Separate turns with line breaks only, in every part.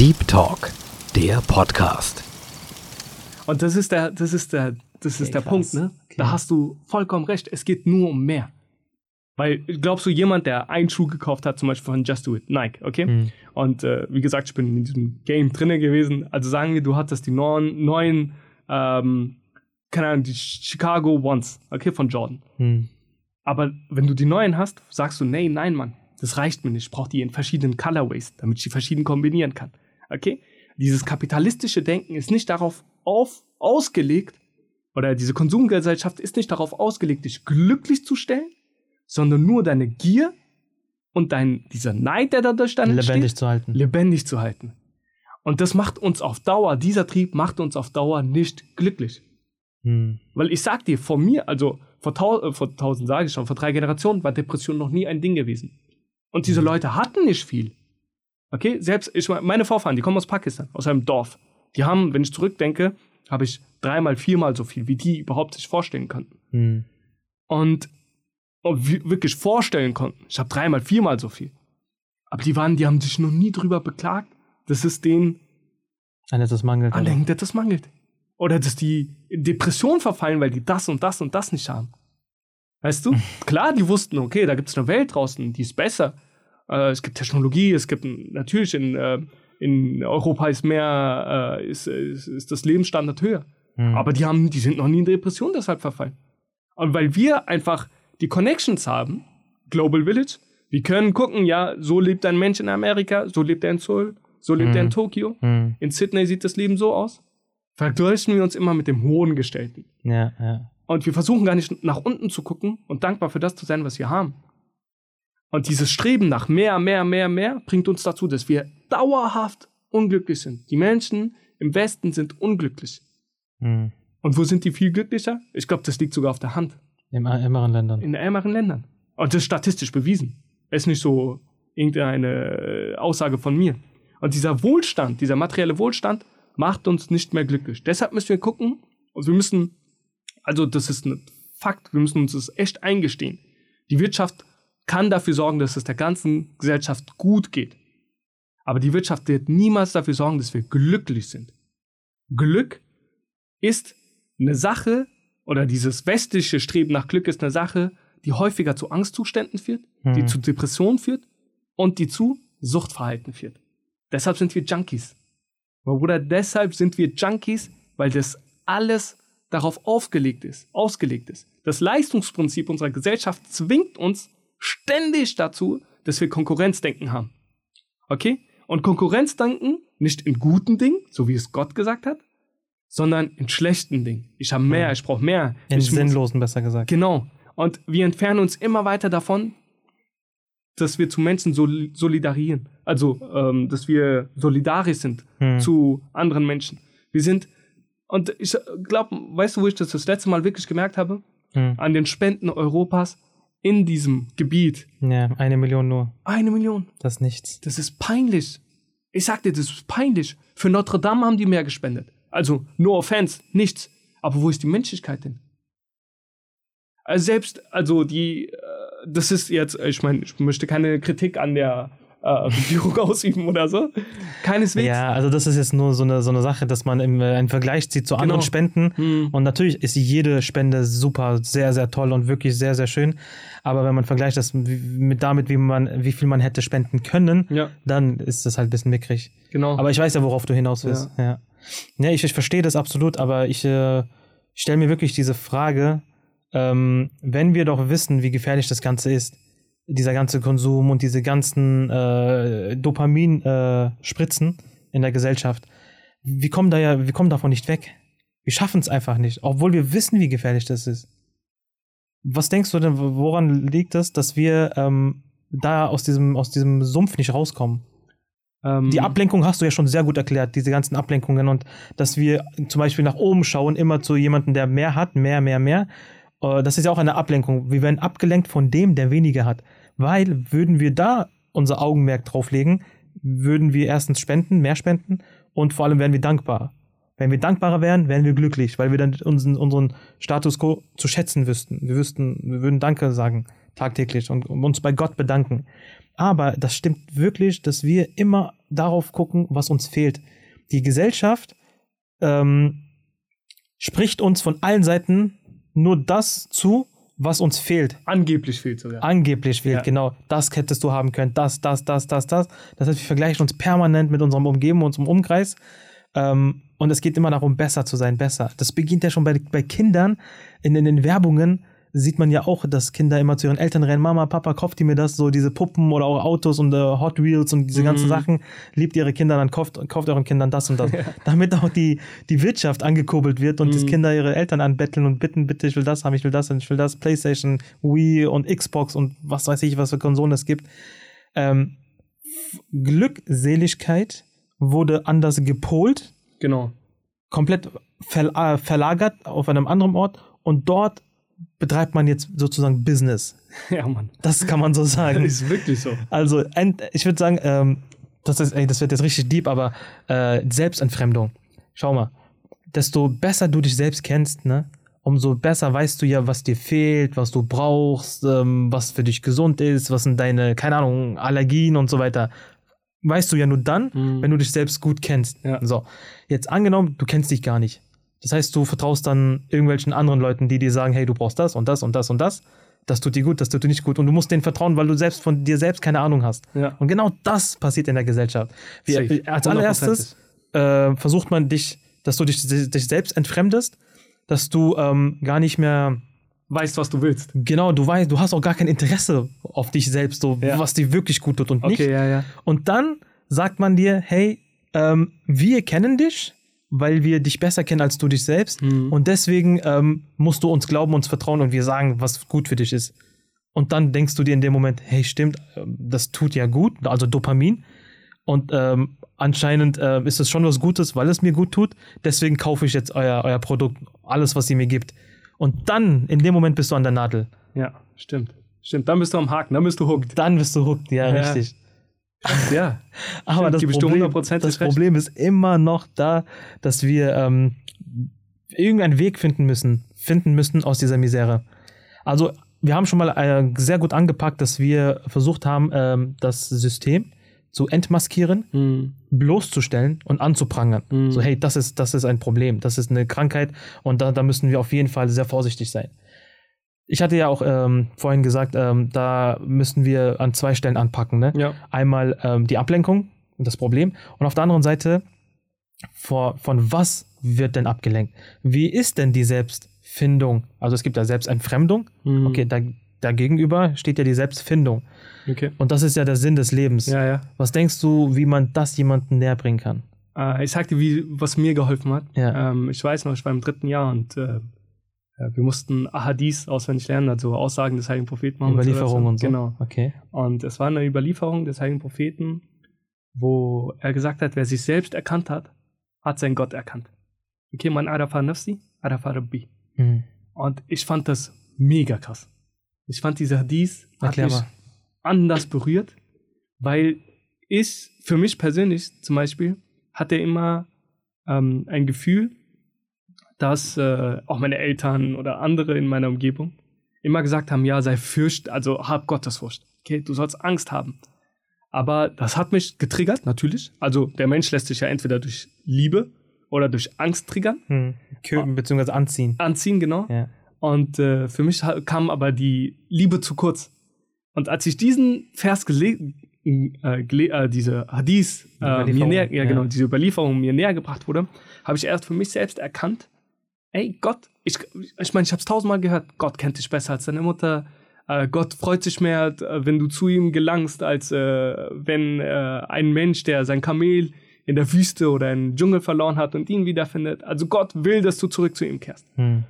Deep Talk, der Podcast.
Und das ist der, das ist der, das ist
Okay,
der
krass.
Punkt, ne?
Okay.
Da hast du vollkommen recht. Es geht nur um mehr. Weil, glaubst du, jemand, der einen Schuh gekauft hat, zum Beispiel von Just Do It, Nike, okay?
Hm.
Und äh, wie gesagt, ich bin in diesem Game drinne gewesen. Also sagen wir, du hattest die neuen, neuen ähm, keine Ahnung, die Chicago Ones, okay, von Jordan.
Hm.
Aber wenn du die neuen hast, sagst du, nee, nein, Mann, das reicht mir nicht. Ich brauche die in verschiedenen Colorways, damit ich die verschieden kombinieren kann. Okay? Dieses kapitalistische Denken ist nicht darauf auf, ausgelegt, oder diese Konsumgesellschaft ist nicht darauf ausgelegt, dich glücklich zu stellen, sondern nur deine Gier und dein, dieser Neid, der dadurch dann
Lebendig
entsteht,
zu halten.
lebendig zu halten. Und das macht uns auf Dauer, dieser Trieb macht uns auf Dauer nicht glücklich.
Hm.
Weil ich sag dir, vor mir, also vor, tau äh, vor tausend sage ich schon, vor drei Generationen war Depression noch nie ein Ding gewesen. Und diese Leute hatten nicht viel. Okay, selbst, ich mein, meine Vorfahren, die kommen aus Pakistan, aus einem Dorf. Die haben, wenn ich zurückdenke, habe ich dreimal, viermal so viel, wie die überhaupt sich vorstellen konnten.
Hm.
Und, und wi- wirklich vorstellen konnten. Ich habe dreimal, viermal so viel. Aber die waren, die haben sich noch nie drüber beklagt, dass es denen
An etwas mangelt.
an irgendetwas mangelt. Oder dass die in Depression verfallen, weil die das und das und das nicht haben. Weißt du? Klar, die wussten, okay, da gibt es eine Welt draußen, die ist besser. Äh, es gibt Technologie, es gibt natürlich in, äh, in Europa ist mehr, äh, ist, ist, ist das Lebensstandard höher.
Hm.
Aber die haben, die sind noch nie in Depression deshalb verfallen. Und weil wir einfach die Connections haben, Global Village, wir können gucken, ja, so lebt ein Mensch in Amerika, so lebt er in Seoul, so lebt er in
Mhm.
Tokio.
Hm.
In Sydney sieht das Leben so aus. Vergleichen wir uns immer mit dem Hohen Gestellten.
Ja, ja.
Und wir versuchen gar nicht nach unten zu gucken und dankbar für das zu sein, was wir haben. Und dieses Streben nach mehr, mehr, mehr, mehr bringt uns dazu, dass wir dauerhaft unglücklich sind. Die Menschen im Westen sind unglücklich.
Hm.
Und wo sind die viel glücklicher? Ich glaube, das liegt sogar auf der Hand.
In ärmeren Ländern.
In ärmeren Ländern. Und das ist statistisch bewiesen. ist nicht so irgendeine äh, Aussage von mir. Und dieser Wohlstand, dieser materielle Wohlstand macht uns nicht mehr glücklich. Deshalb müssen wir gucken, und wir müssen, also das ist ein Fakt, wir müssen uns das echt eingestehen. Die Wirtschaft kann dafür sorgen, dass es der ganzen Gesellschaft gut geht. Aber die Wirtschaft wird niemals dafür sorgen, dass wir glücklich sind. Glück ist eine Sache, oder dieses westliche Streben nach Glück ist eine Sache, die häufiger zu Angstzuständen führt, die
Hm.
zu Depressionen führt und die zu Suchtverhalten führt. Deshalb sind wir Junkies. Bruder, deshalb sind wir Junkies, weil das alles darauf aufgelegt ist, ausgelegt ist. Das Leistungsprinzip unserer Gesellschaft zwingt uns ständig dazu, dass wir Konkurrenzdenken haben. Okay? Und Konkurrenzdenken nicht in guten Dingen, so wie es Gott gesagt hat, sondern in schlechten Dingen. Ich habe mehr, ich brauche mehr.
In
ich muss-
sinnlosen, besser gesagt.
Genau. Und wir entfernen uns immer weiter davon, dass wir zu Menschen sol solidarieren. Also, ähm, dass wir solidarisch sind
Hm.
zu anderen Menschen. Wir sind, und ich glaube, weißt du, wo ich das das letzte Mal wirklich gemerkt habe?
Hm.
An den Spenden Europas in diesem Gebiet.
Ja, eine Million nur.
Eine Million.
Das ist nichts.
Das ist peinlich. Ich sag dir, das ist peinlich. Für Notre Dame haben die mehr gespendet. Also, no offense, nichts. Aber wo ist die Menschlichkeit denn? Also selbst, also die, äh, das ist jetzt, ich meine, ich möchte keine Kritik an der äh, Regierung ausüben oder so. Keineswegs.
Ja, also das ist jetzt nur so eine, so eine Sache, dass man im, äh, einen Vergleich zieht zu anderen
Genau.
Spenden.
Hm.
Und natürlich ist jede Spende super, sehr, sehr toll und wirklich sehr, sehr schön. Aber wenn man vergleicht das mit damit, wie man, wie viel man hätte spenden können,
Ja,
dann ist das halt ein bisschen mickrig.
genau.
Aber ich weiß ja, worauf du hinaus willst. Ja. ja. ich, ich verstehe das absolut, aber ich äh, stelle mir wirklich diese Frage, ähm, wenn wir doch wissen, wie gefährlich das Ganze ist, dieser ganze Konsum und diese ganzen äh, Dopamin-Spritzen äh, in der Gesellschaft, wir kommen da ja, wir kommen davon nicht weg. Wir schaffen es einfach nicht, obwohl wir wissen, wie gefährlich das ist. Was denkst du denn, woran liegt es, dass wir ähm, da aus diesem, aus diesem Sumpf nicht rauskommen?
Ähm,
Die Ablenkung hast du ja schon sehr gut erklärt, diese ganzen Ablenkungen und dass wir zum Beispiel nach oben schauen, immer zu jemandem, der mehr hat, mehr, mehr, mehr. Äh, Das ist ja auch eine Ablenkung. Wir werden abgelenkt von dem, der weniger hat. Weil würden wir da unser Augenmerk drauflegen, würden wir erstens spenden, mehr spenden und vor allem wären wir dankbar. Wenn wir dankbarer wären, wären wir glücklich, weil wir dann unseren, unseren Status quo zu schätzen wüssten. Wir wüssten, wir würden Danke sagen tagtäglich und uns bei Gott bedanken. Aber das stimmt wirklich, dass wir immer darauf gucken, was uns fehlt. Die Gesellschaft ähm, spricht uns von allen Seiten nur das zu, was uns fehlt.
Angeblich fehlt sogar.
Angeblich fehlt,
Ja.
genau. Das hättest du haben können, das, das, das, das, das. Das heißt, wir vergleichen uns permanent mit unserem Umgeben, unserem Umkreis. Ähm, und es geht immer darum, besser zu sein, besser. Das beginnt ja schon bei, bei Kindern. In, in den Werbungen sieht man ja auch, dass Kinder immer zu ihren Eltern rennen. Mama, Papa, kauft ihr mir das? So diese Puppen oder auch Autos und äh, Hot Wheels und diese ganzen Sachen. Liebt ihre Kinder, dann kauft, kauft euren Kindern das und das. Damit auch die, die Wirtschaft angekurbelt wird und die Kinder ihre Eltern anbetteln und bitten, bitte, ich will das haben, ich will das und ich will das. Playstation, Wii und Xbox und was weiß ich, was für Konsolen es gibt. Ähm, Glückseligkeit wurde anders gepolt
Genau.
komplett ver verlagert auf einem anderen Ort und dort betreibt man jetzt sozusagen Business.
Ja, Mann.
Das kann man so
Das
sagen.
ist wirklich so.
Also ich würde sagen, ähm, das, ist, ey, das wird jetzt richtig deep, aber äh, Selbstentfremdung. Schau mal, desto besser du dich selbst kennst, ne, umso besser weißt du ja, was dir fehlt, was du brauchst, ähm, was für dich gesund ist, was sind deine, keine Ahnung, Allergien und so weiter. Weißt du ja nur dann,
Mhm.
wenn du dich selbst gut kennst.
Ja.
So, jetzt angenommen, du kennst dich gar nicht. Das heißt, du vertraust dann irgendwelchen anderen Leuten, die dir sagen, hey, du brauchst das und das und das und das. Das tut dir gut, das tut dir nicht gut. Und du musst denen vertrauen, weil du selbst von dir selbst keine Ahnung hast.
Ja.
Und genau das passiert in der Gesellschaft. Wir,
Safe.
als allererstes äh, versucht man dich, dass du dich, dich selbst entfremdest, dass du ähm, gar nicht mehr,
Weißt, was du willst.
genau, du weißt, du hast auch gar kein Interesse auf dich selbst, so
Ja.
was dir wirklich gut tut und nicht.
Okay, ja, ja.
Und dann sagt man dir, hey, ähm, wir kennen dich, weil wir dich besser kennen als du dich selbst.
Mhm.
Und deswegen ähm, musst du uns glauben, uns vertrauen und wir sagen, was gut für dich ist. Und dann denkst du dir in dem Moment, hey, stimmt, ähm, das tut ja gut, also Dopamin. Und ähm, anscheinend äh, ist es schon was Gutes, weil es mir gut tut. Deswegen kaufe ich jetzt euer, euer Produkt, alles, was ihr mir gibt. Und dann, in dem Moment bist du an der Nadel.
Ja, stimmt. Stimmt, dann bist du am Haken, dann bist du hooked.
Dann bist du hooked, ja,
Ja.
richtig.
Ja.
Aber das, Problem, das. Problem ist immer noch da, dass wir ähm, irgendeinen Weg finden müssen, finden müssen aus dieser Misere. Also wir haben schon mal äh, sehr gut angepackt, dass wir versucht haben, ähm, das System zu entmaskieren,
Mhm.
bloßzustellen und anzuprangern.
Mhm.
So, hey, das ist, das ist ein Problem, das ist eine Krankheit und da, da müssen wir auf jeden Fall sehr vorsichtig sein. Ich hatte ja auch ähm, vorhin gesagt, ähm, da müssen wir an zwei Stellen anpacken. Ne?
Ja.
Einmal ähm, die Ablenkung und das Problem und auf der anderen Seite, vor, von was wird denn abgelenkt? Wie ist denn die Selbstfindung? Also es gibt ja Selbstentfremdung.
Mhm.
Okay, da, dagegenüber steht ja die Selbstfindung.
Okay.
Und das ist ja der Sinn des Lebens.
Ja, ja.
Was denkst du, wie man das jemandem näher bringen kann?
Äh, ich sag dir, wie, was mir geholfen hat.
Ja.
Ähm, ich weiß noch, ich war im dritten Jahr und äh, wir mussten Ahadis auswendig lernen, also Aussagen des heiligen Propheten. Mohammed
Überlieferung und so.
Genau.
Okay.
Und es war eine Überlieferung des heiligen Propheten, wo er gesagt hat, wer sich selbst erkannt hat, hat seinen Gott erkannt. Okay, man arafa nafsi, arafa rabbi.
Hm.
Und ich fand das mega krass. Ich fand diese Hadith hat mich anders berührt, weil ich, für mich persönlich zum Beispiel, hatte immer ähm, ein Gefühl, dass äh, auch meine Eltern oder andere in meiner Umgebung immer gesagt haben, ja, sei fürcht, also hab Gottesfurcht. Okay, du sollst Angst haben. Aber das hat mich getriggert, natürlich. Also der Mensch lässt sich ja entweder durch Liebe oder durch Angst triggern.
Hm. Köpen beziehungsweise anziehen.
Anziehen, genau.
Ja.
Und äh, für mich kam aber die Liebe zu kurz. Und als ich diesen Vers gele äh, äh, diese Hadith, äh, mir näher, ja,
ja.
genau, diese Überlieferung mir näher gebracht wurde, habe ich erst für mich selbst erkannt, ey, Gott, ich ich, meine, ich habe es tausendmal gehört, Gott kennt dich besser als deine Mutter, äh, Gott freut sich mehr, äh, wenn du zu ihm gelangst, als äh, wenn äh, ein Mensch, der sein Kamel in der Wüste oder im Dschungel verloren hat und ihn wiederfindet. Also Gott will, dass du zurück zu ihm kehrst.
Hm.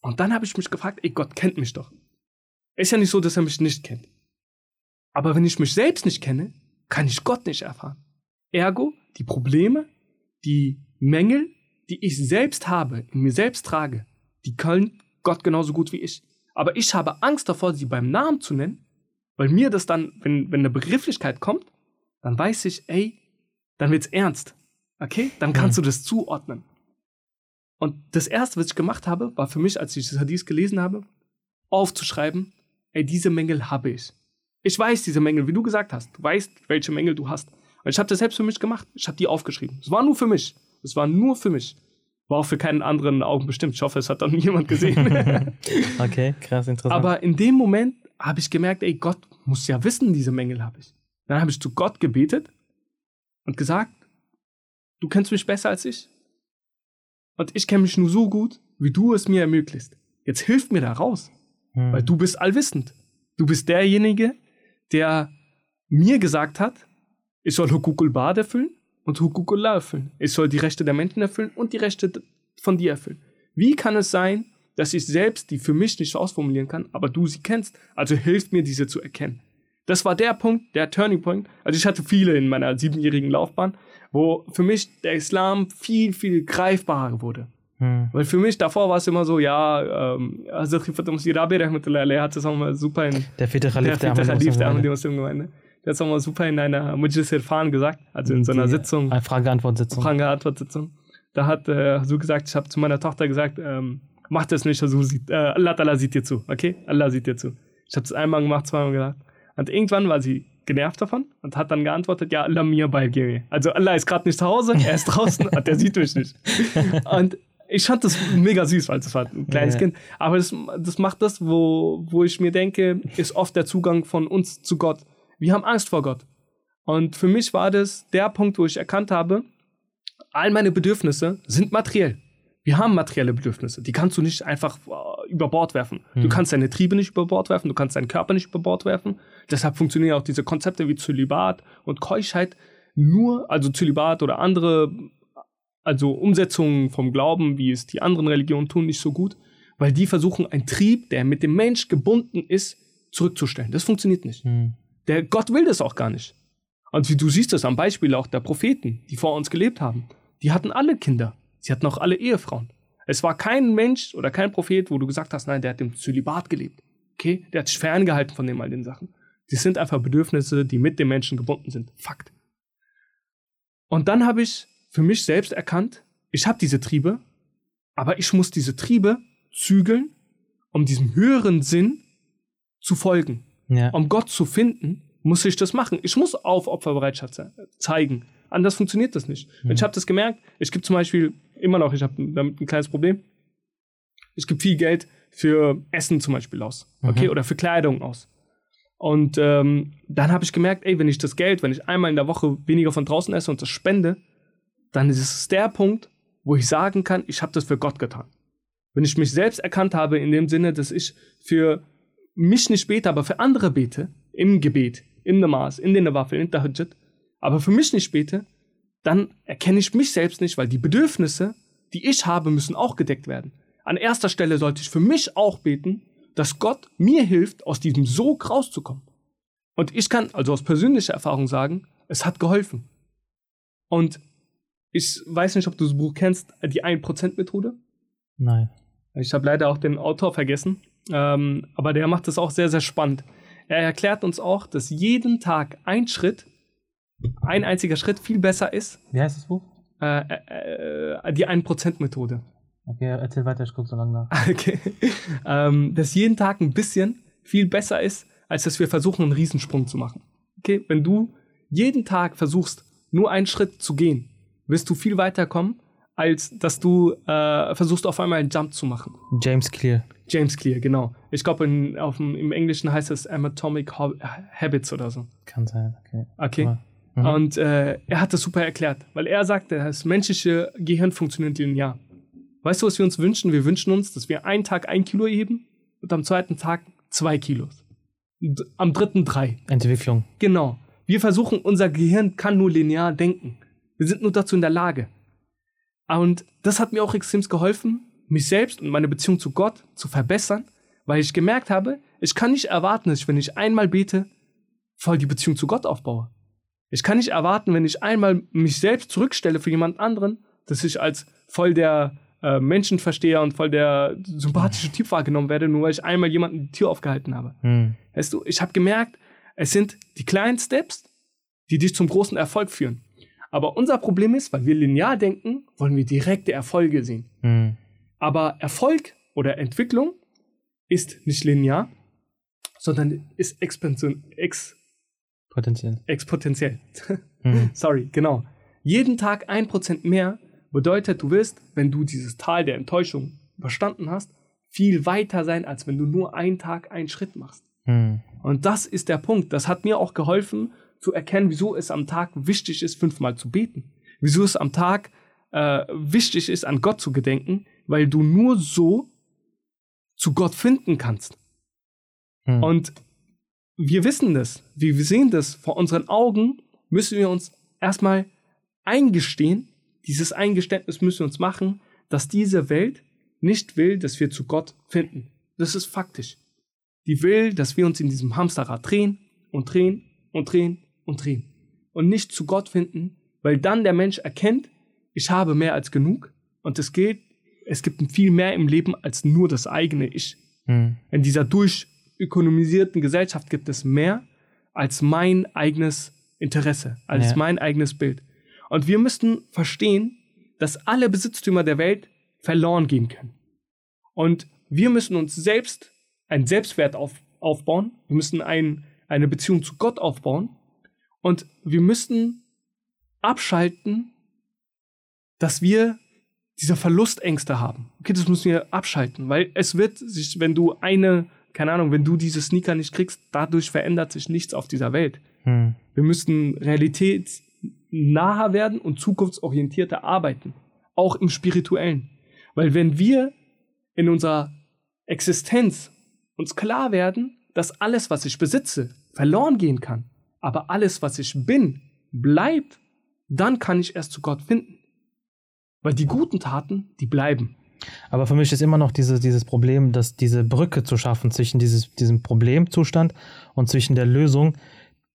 Und dann habe ich mich gefragt, ey, Gott kennt mich doch. Ist ja nicht so, dass er mich nicht kennt. Aber wenn ich mich selbst nicht kenne, kann ich Gott nicht erfahren. Ergo, die Probleme, die Mängel, die ich selbst habe, in mir selbst trage, die können Gott genauso gut wie ich. Aber ich habe Angst davor, sie beim Namen zu nennen, weil mir das dann, wenn, wenn eine Begrifflichkeit kommt, dann weiß ich, ey, dann wird's ernst. Okay? Dann kannst du das zuordnen. Und das erste, was ich gemacht habe, war für mich, als ich das Hadith gelesen habe, aufzuschreiben, ey, diese Mängel habe ich. Ich weiß diese Mängel, wie du gesagt hast. Du weißt, welche Mängel du hast. Und ich habe das selbst für mich gemacht. Ich habe die aufgeschrieben. Es war nur für mich. Es war nur für mich. War auch für keinen anderen Augen bestimmt. Ich hoffe, es hat dann niemand gesehen.
okay, krass, interessant.
Aber in dem Moment habe ich gemerkt, ey, Gott muss ja wissen, diese Mängel habe ich. Dann habe ich zu Gott gebetet und gesagt, du kennst mich besser als ich. Und ich kenne mich nur so gut, wie du es mir ermöglicht. Jetzt hilf mir da raus. Hm. Weil du bist allwissend. Du bist derjenige, der mir gesagt hat, ich soll Hukukul Bad erfüllen und Hukukullah erfüllen. Ich soll die Rechte der Menschen erfüllen und die Rechte von dir erfüllen. Wie kann es sein, dass ich selbst die für mich nicht ausformulieren kann, aber du sie kennst? Also hilf mir, diese zu erkennen. Das war der Punkt, der Turning Point. Also ich hatte viele in meiner siebenjährigen Laufbahn, wo für mich der Islam viel, viel greifbarer wurde. Hm. Weil für mich davor war es immer so, ja, ähm, Hazrat Khifat Musirabi hat es auch mal super in
der vierte Khalif der,
der, Khalif der Ahmadi-Muslim-Gemeinde. Der hat es auch mal super in einer Mujlis Irfan gesagt, also in so einer Die, Sitzung.
Eine Frage-Antwort-Sitzung.
Frage-Antwort-Sitzung. Da hat äh, so gesagt, ich habe zu meiner Tochter gesagt, ähm, mach das nicht, also sieht, äh, Allah, Allah sieht dir zu, okay? Allah sieht dir zu. Ich habe es einmal gemacht, zweimal gesagt. Und irgendwann war sie genervt davon und hat dann geantwortet, ja, Allah mir bei Also Allah ist gerade nicht zu Hause, er ist draußen und der sieht mich nicht. Und ich fand das mega süß, weil es war ein kleines ja. Kind. Aber das, das macht das, wo, wo ich mir denke, ist oft der Zugang von uns zu Gott. Wir haben Angst vor Gott. Und für mich war das der Punkt, wo ich erkannt habe, all meine Bedürfnisse sind materiell. Wir haben materielle Bedürfnisse. Die kannst du nicht einfach äh, über Bord werfen. Hm. Du kannst deine Triebe nicht über Bord werfen, du kannst deinen Körper nicht über Bord werfen. Deshalb funktionieren auch diese Konzepte wie Zölibat und Keuschheit nur, also Zölibat oder andere also Umsetzungen vom Glauben, wie es die anderen Religionen tun, nicht so gut, weil die versuchen, einen Trieb, der mit dem Mensch gebunden ist, zurückzustellen. Das funktioniert nicht. Hm. Der Gott will das auch gar nicht. Und wie du siehst es am Beispiel auch der Propheten, die vor uns gelebt haben. Die hatten alle Kinder. Sie hatten auch alle Ehefrauen. Es war kein Mensch oder kein Prophet, wo du gesagt hast, nein, der hat im Zölibat gelebt. Okay? Der hat sich ferngehalten von dem all den Sachen. Die sind einfach Bedürfnisse, die mit dem Menschen gebunden sind. Fakt. Und dann habe ich für mich selbst erkannt, ich habe diese Triebe, aber ich muss diese Triebe zügeln, um diesem höheren Sinn zu folgen. Ja. Um Gott zu finden, muss ich das machen. Ich muss auf Opferbereitschaft zeigen. Anders funktioniert das nicht. Mhm. Ich habe das gemerkt. Ich gebe zum Beispiel immer noch, ich habe damit ein kleines Problem. Ich gebe viel Geld für Essen zum Beispiel aus. Okay, mhm. oder für Kleidung aus. Und ähm, dann habe ich gemerkt, ey, wenn ich das Geld, wenn ich einmal in der Woche weniger von draußen esse und das spende, dann ist es der Punkt, wo ich sagen kann, ich habe das für Gott getan. Wenn ich mich selbst erkannt habe in dem Sinne, dass ich für mich nicht bete, aber für andere bete, im Gebet, im Namas, in den Nawafel, in der Hajjat, aber für mich nicht bete, dann erkenne ich mich selbst nicht, weil die Bedürfnisse, die ich habe, müssen auch gedeckt werden. An erster Stelle sollte ich für mich auch beten, dass Gott mir hilft, aus diesem Sog rauszukommen. Und ich kann also aus persönlicher Erfahrung sagen, es hat geholfen. Und ich weiß nicht, ob du das Buch kennst, die 1%-Methode.
Nein.
Ich habe leider auch den Autor vergessen, ähm, aber der macht das auch sehr, sehr spannend. Er erklärt uns auch, dass jeden Tag ein Schritt, ein einziger Schritt viel besser ist.
Wie heißt das Buch?
Äh, äh, äh die 1%-Methode.
Okay, erzähl weiter, ich gucke so lange nach.
Okay. Ähm, dass jeden Tag ein bisschen viel besser ist, als dass wir versuchen, einen Riesensprung zu machen. Okay, wenn du jeden Tag versuchst, nur einen Schritt zu gehen, wirst du viel weiter kommen, als dass du äh, versuchst, auf einmal einen Jump zu machen.
James Clear.
James Clear, genau. Ich glaube, im Englischen heißt es Anatomic Habits oder so.
Kann sein, okay.
Okay. Mhm. Und äh, er hat das super erklärt, weil er sagte, das menschliche Gehirn funktioniert linear. Weißt du, was wir uns wünschen? Wir wünschen uns, dass wir einen Tag ein Kilo heben und am zweiten Tag zwei Kilos. Und am dritten drei.
Entwicklung.
Genau. Wir versuchen, unser Gehirn kann nur linear denken. Wir sind nur dazu in der Lage. Und das hat mir auch extrem geholfen, mich selbst und meine Beziehung zu Gott zu verbessern, weil ich gemerkt habe, ich kann nicht erwarten, dass ich, wenn ich einmal bete, voll die Beziehung zu Gott aufbaue. Ich kann nicht erwarten, wenn ich einmal mich selbst zurückstelle für jemand anderen, dass ich als voll der äh, Menschenversteher und voll der sympathische Typ wahrgenommen werde, nur weil ich einmal jemanden die Tür aufgehalten habe. Hm. Weißt du, ich habe gemerkt, es sind die kleinen Steps, die dich zum großen Erfolg führen. Aber unser Problem ist, weil wir linear denken, wollen wir direkte Erfolge sehen. Mhm. Aber Erfolg oder Entwicklung ist nicht linear, sondern ist expansion, ex,
Potenziell.
exponentiell.
Mhm.
Sorry, genau. Jeden Tag ein Prozent mehr bedeutet, du wirst, wenn du dieses Tal der Enttäuschung überstanden hast, viel weiter sein, als wenn du nur einen Tag einen Schritt machst.
Mhm.
Und das ist der Punkt. Das hat mir auch geholfen, zu erkennen, wieso es am Tag wichtig ist, fünfmal zu beten. Wieso es am Tag äh, wichtig ist, an Gott zu gedenken, weil du nur so zu Gott finden kannst.
Mhm.
Und wir wissen das, wir sehen das vor unseren Augen, müssen wir uns erstmal eingestehen, dieses Eingeständnis müssen wir uns machen, dass diese Welt nicht will, dass wir zu Gott finden. Das ist faktisch. Die will, dass wir uns in diesem Hamsterrad drehen und drehen und drehen und drehen. Und nicht zu Gott finden, weil dann der Mensch erkennt, ich habe mehr als genug und es geht, es gibt viel mehr im Leben als nur das eigene Ich.
Mhm.
In dieser durchökonomisierten Gesellschaft gibt es mehr als mein eigenes Interesse, als
Ja.
mein eigenes Bild. Und wir müssten verstehen, dass alle Besitztümer der Welt verloren gehen können. Und wir müssen uns selbst einen Selbstwert auf, aufbauen. Wir müssen ein, eine Beziehung zu Gott aufbauen. Und wir müssen abschalten, dass wir diese Verlustängste haben. Okay, das müssen wir abschalten, weil es wird sich, wenn du eine, keine Ahnung, wenn du diese Sneaker nicht kriegst, dadurch verändert sich nichts auf dieser Welt.
Mhm.
Wir müssen realitätsnaher werden und zukunftsorientierter arbeiten, auch im spirituellen. Weil wenn wir in unserer Existenz uns klar werden, dass alles, was ich besitze, verloren gehen kann, aber alles, was ich bin, bleibt, dann kann ich erst zu Gott finden. Weil die guten Taten, die bleiben.
Aber für mich ist immer noch diese, dieses Problem, dass diese Brücke zu schaffen zwischen dieses, diesem Problemzustand und zwischen der Lösung,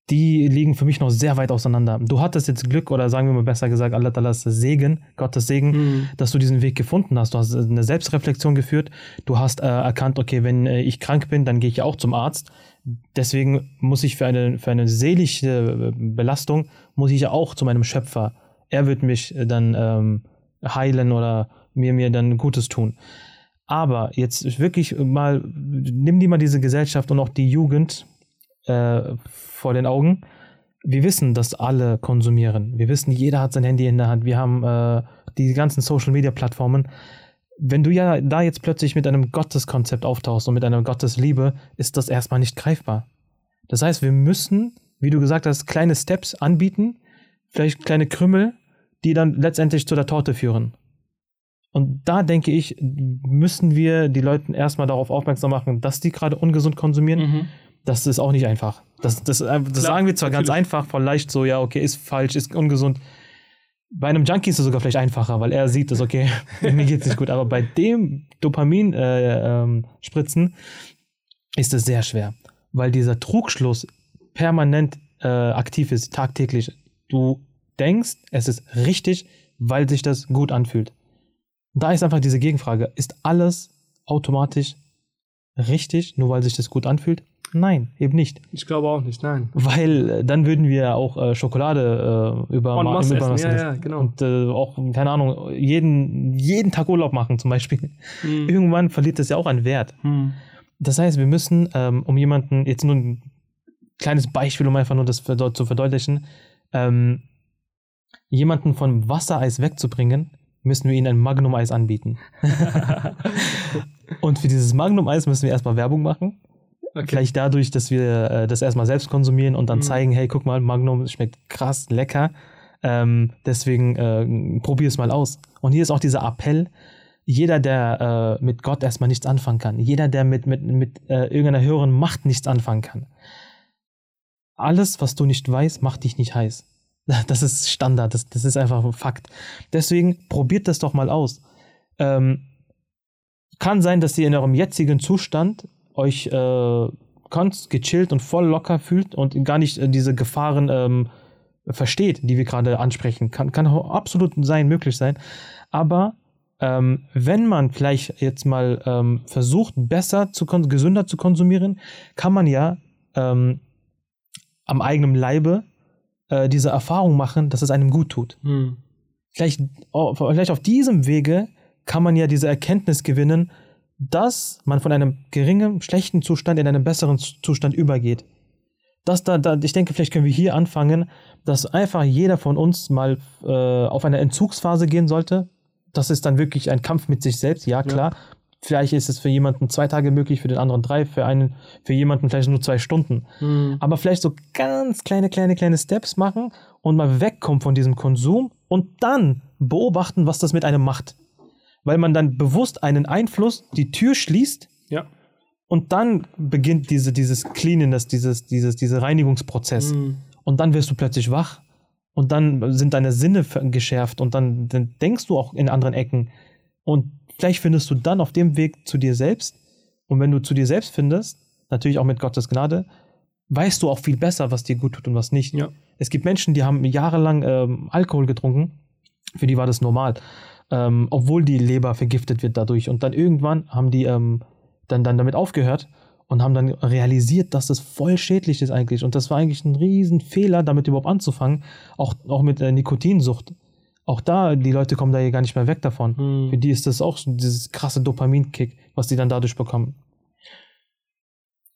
die liegen für mich noch sehr weit auseinander. Du hattest jetzt Glück oder sagen wir mal besser gesagt, Allah Allahs Segen, Gottes Segen,
Mhm.
dass du diesen Weg gefunden hast. Du hast eine Selbstreflexion geführt. Du hast äh, erkannt, okay, wenn äh, ich krank bin, dann gehe ich auch zum Arzt. Deswegen muss ich für eine, für eine seelische äh, Belastung, muss ich ja auch zu meinem Schöpfer. Er wird mich äh, dann ähm, heilen oder mir, mir dann Gutes tun. Aber jetzt wirklich mal, nimm dir mal diese Gesellschaft und auch die Jugend äh, vor den Augen. Wir wissen, dass alle konsumieren. Wir wissen, jeder hat sein Handy in der Hand. Wir haben äh, die ganzen Social-Media-Plattformen. Wenn du ja da jetzt plötzlich mit einem Gotteskonzept auftauchst und mit einer Gottesliebe, ist das erstmal nicht greifbar. Das heißt, wir müssen, wie du gesagt hast, kleine Steps anbieten, vielleicht kleine Krümmel, die dann letztendlich zu der Torte führen. Und da denke ich, müssen wir die Leute erstmal darauf aufmerksam machen, dass die gerade ungesund konsumieren.
Mhm.
Das ist auch nicht einfach. Das, das, das
Klar,
sagen wir zwar ganz
natürlich.
einfach, voll leicht so, ja, okay, ist falsch, ist ungesund. Bei einem Junkie ist es sogar vielleicht einfacher, weil er sieht es, okay, mir geht es nicht gut. Aber bei dem Dopamin-Spritzen äh, ähm, ist es sehr schwer, weil dieser Trugschluss permanent äh, aktiv ist, tagtäglich. Du denkst, es ist richtig, weil sich das gut anfühlt. Da ist einfach diese Gegenfrage, ist alles automatisch richtig, nur weil sich das gut anfühlt? Nein, eben nicht.
Ich glaube auch nicht, nein.
Weil äh, dann würden wir auch äh, Schokolade äh, über
En masse
im Übermaß
essen, ja,
essen.
ja, genau.
Und äh, auch, keine Ahnung, jeden, jeden Tag Urlaub machen zum Beispiel.
Mhm.
Irgendwann verliert das ja auch an Wert.
Mhm.
Das heißt, wir müssen, ähm, um jemanden, jetzt nur ein kleines Beispiel, um einfach nur das zu verdeutlichen, ähm, jemanden von Wassereis wegzubringen, müssen wir ihnen ein Magnum-Eis anbieten. Und für dieses Magnum-Eis müssen wir erstmal Werbung machen.
Okay.
Vielleicht dadurch, dass wir äh, das erstmal selbst konsumieren und dann
Mhm.
zeigen, hey, guck mal, Magnum schmeckt krass lecker. Ähm, deswegen äh, probier es mal aus. Und hier ist auch dieser Appell, jeder, der äh, mit Gott erstmal nichts anfangen kann, jeder, der mit, mit, mit äh, irgendeiner höheren Macht nichts anfangen kann, alles, was du nicht weißt, macht dich nicht heiß. Das ist Standard, das, das ist einfach ein Fakt. Deswegen probiert das doch mal aus. Ähm, kann sein, dass ihr in eurem jetzigen Zustand euch äh, ganz gechillt und voll locker fühlt und gar nicht äh, diese Gefahren ähm, versteht, die wir gerade ansprechen. Kann, kann absolut sein, möglich sein. Aber ähm, wenn man vielleicht jetzt mal ähm, versucht, besser zu gesünder zu konsumieren, kann man ja ähm, am eigenen Leibe äh, diese Erfahrung machen, dass es einem gut tut.
Mhm.
Vielleicht, oh, vielleicht auf diesem Wege kann man ja diese Erkenntnis gewinnen, dass man von einem geringen, schlechten Zustand in einen besseren Zustand übergeht. Das da, da, ich denke, vielleicht können wir hier anfangen, dass einfach jeder von uns mal äh, auf eine Entzugsphase gehen sollte. Das ist dann wirklich ein Kampf mit sich selbst, ja klar. Ja. Vielleicht ist es für jemanden zwei Tage möglich, für den anderen drei, für einen, für jemanden vielleicht nur zwei Stunden. Mhm. Aber vielleicht so ganz kleine, kleine, kleine Steps machen und mal wegkommen von diesem Konsum und dann beobachten, was das mit einem macht. Weil man dann bewusst einen Einfluss, die Tür schließt.
Ja.
Und dann beginnt diese, dieses Cleanliness, dieses, dieses, dieser Reinigungsprozess. Mhm. Und dann wirst du plötzlich wach. Und dann sind deine Sinne geschärft und dann, dann denkst du auch in anderen Ecken. Und vielleicht findest du dann auf dem Weg zu dir selbst. Und wenn du zu dir selbst findest, natürlich auch mit Gottes Gnade, weißt du auch viel besser, was dir gut tut und was nicht.
Ja.
Es gibt Menschen, die haben jahrelang ähm, Alkohol getrunken. Für die war das normal. Ähm, obwohl die Leber vergiftet wird dadurch. Und dann irgendwann haben die ähm, dann, dann damit aufgehört und haben dann realisiert, dass das voll schädlich ist eigentlich. Und das war eigentlich ein Riesenfehler, damit überhaupt anzufangen. Auch, auch mit äh, Nikotinsucht auch da, die Leute kommen da hier gar nicht mehr weg davon. Mhm. Für die ist das auch so dieses krasse Dopaminkick, was die dann dadurch bekommen.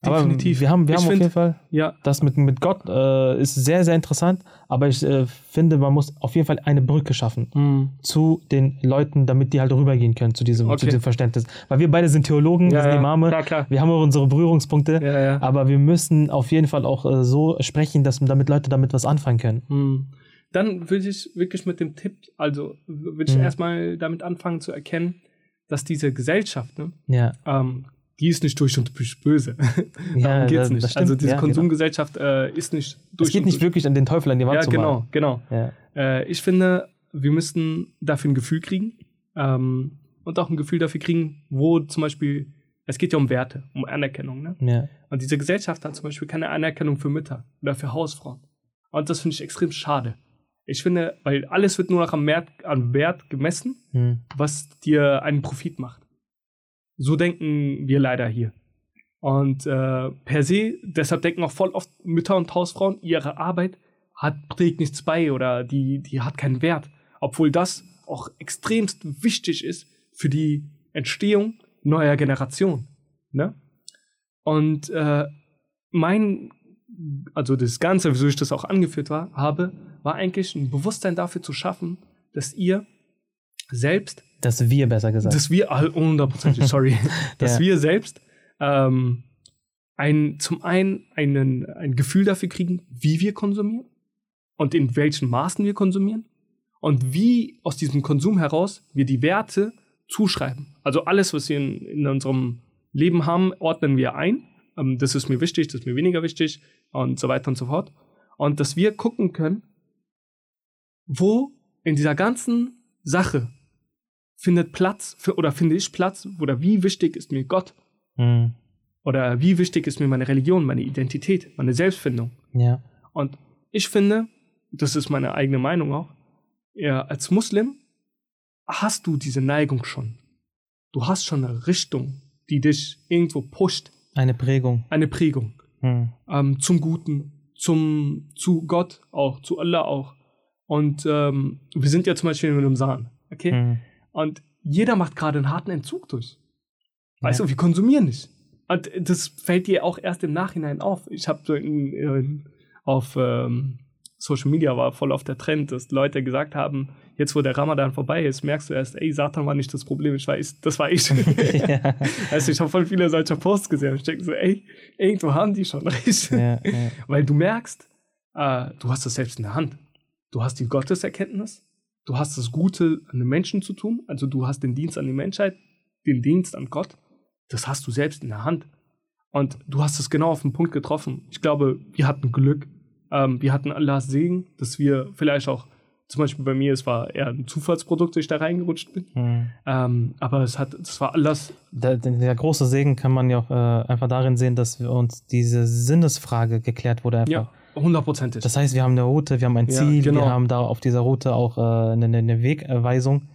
Definitiv.
Aber wir haben, wir haben auf
find,
jeden Fall
ja.
das mit, mit Gott äh, ist sehr, sehr interessant, aber ich äh, finde, man muss auf jeden Fall eine Brücke schaffen
mhm.
zu den Leuten, damit die halt rübergehen können zu diesem, okay. zu diesem Verständnis. Weil wir beide sind Theologen,
ja,
wir sind
ja.
Imame,
klar, klar.
wir haben auch unsere Berührungspunkte,
ja, ja.
aber wir müssen auf jeden Fall auch äh, so sprechen, dass damit Leute damit was anfangen können.
Mhm dann würde ich wirklich mit dem Tipp, also würde ich mhm. erstmal damit anfangen zu erkennen, dass diese Gesellschaft, ne,
ja.
ähm, die ist nicht durch und durch böse.
ja,
Darum geht's
das,
nicht.
Das
also diese
ja,
Konsumgesellschaft genau. äh, ist nicht durch.
Es geht nicht durch. wirklich an den Teufel an die Wand
ja,
zu
genau, genau.
Ja.
Äh, ich finde, wir müssten dafür ein Gefühl kriegen ähm, und auch ein Gefühl dafür kriegen, wo zum Beispiel es geht ja um Werte, um Anerkennung. Ne?
Ja.
Und diese Gesellschaft hat zum Beispiel keine Anerkennung für Mütter oder für Hausfrauen. Und das finde ich extrem schade. Ich finde, weil alles wird nur noch am Wert, am Wert gemessen,
hm.
was dir einen Profit macht. So denken wir leider hier. Und äh, per se, deshalb denken auch voll oft Mütter und Hausfrauen, ihre Arbeit hat, trägt nichts bei oder die, die hat keinen Wert. Obwohl das auch extremst wichtig ist für die Entstehung neuer Generationen. Ne? Und äh, mein, also das Ganze, wieso ich das auch angeführt war, habe, war eigentlich ein Bewusstsein dafür zu schaffen, dass ihr selbst.
Dass wir besser gesagt.
Dass wir, hundertprozentig, sorry, dass
Ja.
wir selbst ähm, ein, zum einen einen, ein Gefühl dafür kriegen, wie wir konsumieren und in welchen Maßen wir konsumieren und wie aus diesem Konsum heraus wir die Werte zuschreiben. Also alles, was wir in, in unserem Leben haben, ordnen wir ein. Ähm, das ist mir wichtig, das ist mir weniger wichtig und so weiter und so fort. Und dass wir gucken können, wo in dieser ganzen Sache findet Platz für, oder finde ich Platz oder wie wichtig ist mir Gott
Hm.
oder wie wichtig ist mir meine Religion, meine Identität, meine Selbstfindung.
Ja.
Und ich finde, das ist meine eigene Meinung auch, ja, als Muslim hast du diese Neigung schon. Du hast schon eine Richtung, die dich irgendwo pusht,
Eine Prägung.
eine Prägung
Hm.
ähm, zum Guten, zum, zu Gott auch, zu Allah auch. Und ähm, wir sind ja zum Beispiel in einem Sahn, okay?
Hm.
Und jeder macht gerade einen harten Entzug durch. Weißt
Ja.
du, wir konsumieren nicht. Und das fällt dir auch erst im Nachhinein auf. Ich habe so in, in, auf ähm, Social Media war voll auf der Trend, dass Leute gesagt haben, jetzt wo der Ramadan vorbei ist, merkst du erst, ey, Satan war nicht das Problem, ich war, ich, das war ich.
ja.
du, ich habe voll viele solcher Posts gesehen. Ich denke so, ey, irgendwo haben die schon recht.
ja, ja.
Weil du merkst, äh, du hast das selbst in der Hand. Du hast die Gotteserkenntnis, du hast das Gute an den Menschen zu tun, also du hast den Dienst an die Menschheit, den Dienst an Gott, das hast du selbst in der Hand. Und du hast es genau auf den Punkt getroffen. Ich glaube, wir hatten Glück. Ähm, wir hatten Allahs Segen, dass wir vielleicht auch, zum Beispiel bei mir, es war eher ein Zufallsprodukt, dass ich da reingerutscht bin.
Hm.
Ähm, aber es hat, das war Allahs,
Der, der, große Segen kann man ja auch äh, einfach darin sehen, dass wir uns diese Sinnesfrage geklärt wurde. Einfach.
ja, hundertprozentig.
Das heißt, wir haben eine Route, wir haben ein
Ja,
Ziel,
genau.
wir haben da auf dieser Route auch äh, eine, eine Wegweisung,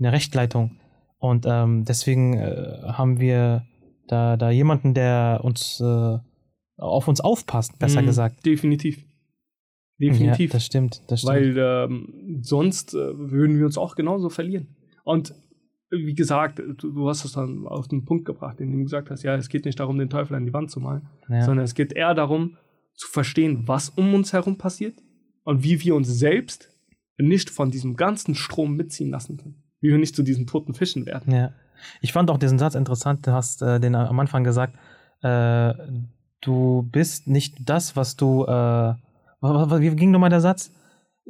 eine Rechtleitung. Und ähm, deswegen äh, haben wir da, da jemanden, der uns äh, auf uns aufpasst, besser
Mhm,
gesagt.
Definitiv. Definitiv.
Ja, das stimmt, das stimmt.
Weil ähm, sonst äh, würden wir uns auch genauso verlieren. Und wie gesagt, du, du hast es dann auf den Punkt gebracht, indem du gesagt hast, ja, es geht nicht darum, den Teufel an die Wand zu malen,
Ja.
sondern es geht eher darum, zu verstehen, was um uns herum passiert und wie wir uns selbst nicht von diesem ganzen Strom mitziehen lassen können. Wie wir nicht zu diesen toten Fischen werden.
Ja. Ich fand auch diesen Satz interessant, du hast äh, den am Anfang gesagt, äh, du bist nicht das, was du, äh, wie ging nochmal der Satz?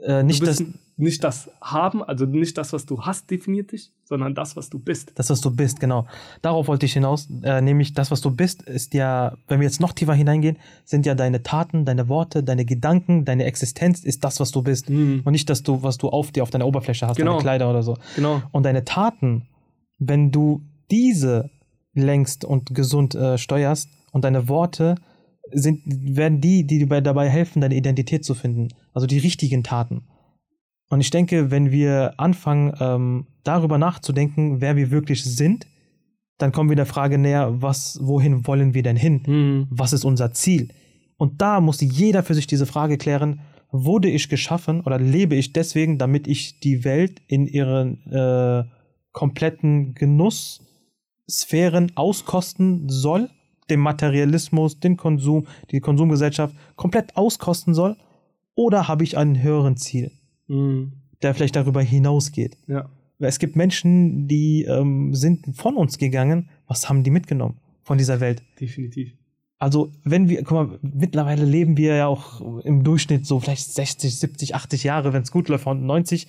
Äh, nicht das,
nicht das Haben, also nicht das, was du hast, definiert dich, sondern das, was du bist.
das, was du bist, genau. Darauf wollte ich hinaus, äh, nämlich das, was du bist, ist ja, wenn wir jetzt noch tiefer hineingehen, sind ja deine Taten, deine Worte, deine Gedanken, deine Existenz ist das, was du bist.
Mhm.
Und nicht das, du, was du auf dir, auf deiner Oberfläche hast,
Genau.
deine Kleider oder so.
Genau.
Und deine Taten, wenn du diese lenkst und gesund äh, steuerst und deine Worte sind, werden die, die dir bei- dabei helfen, deine Identität zu finden. Also die richtigen Taten. Und ich denke, wenn wir anfangen, ähm, darüber nachzudenken, wer wir wirklich sind, dann kommen wir der Frage näher, was, wohin wollen wir denn hin?
Mhm.
Was ist unser Ziel? Und da muss jeder für sich diese Frage klären, wurde ich geschaffen oder lebe ich deswegen, damit ich die Welt in ihren äh, kompletten Genusssphären auskosten soll, den Materialismus, den Konsum, die Konsumgesellschaft komplett auskosten soll? Oder habe ich einen höheren Ziel,
Mhm.
der vielleicht darüber hinausgeht?
Ja.
Es gibt Menschen, die ähm, sind von uns gegangen. Was haben die mitgenommen von dieser Welt?
Definitiv.
Also, wenn wir, guck mal, mittlerweile leben wir ja auch im Durchschnitt so vielleicht 60, 70, 80 Jahre, wenn es gut läuft, und 90.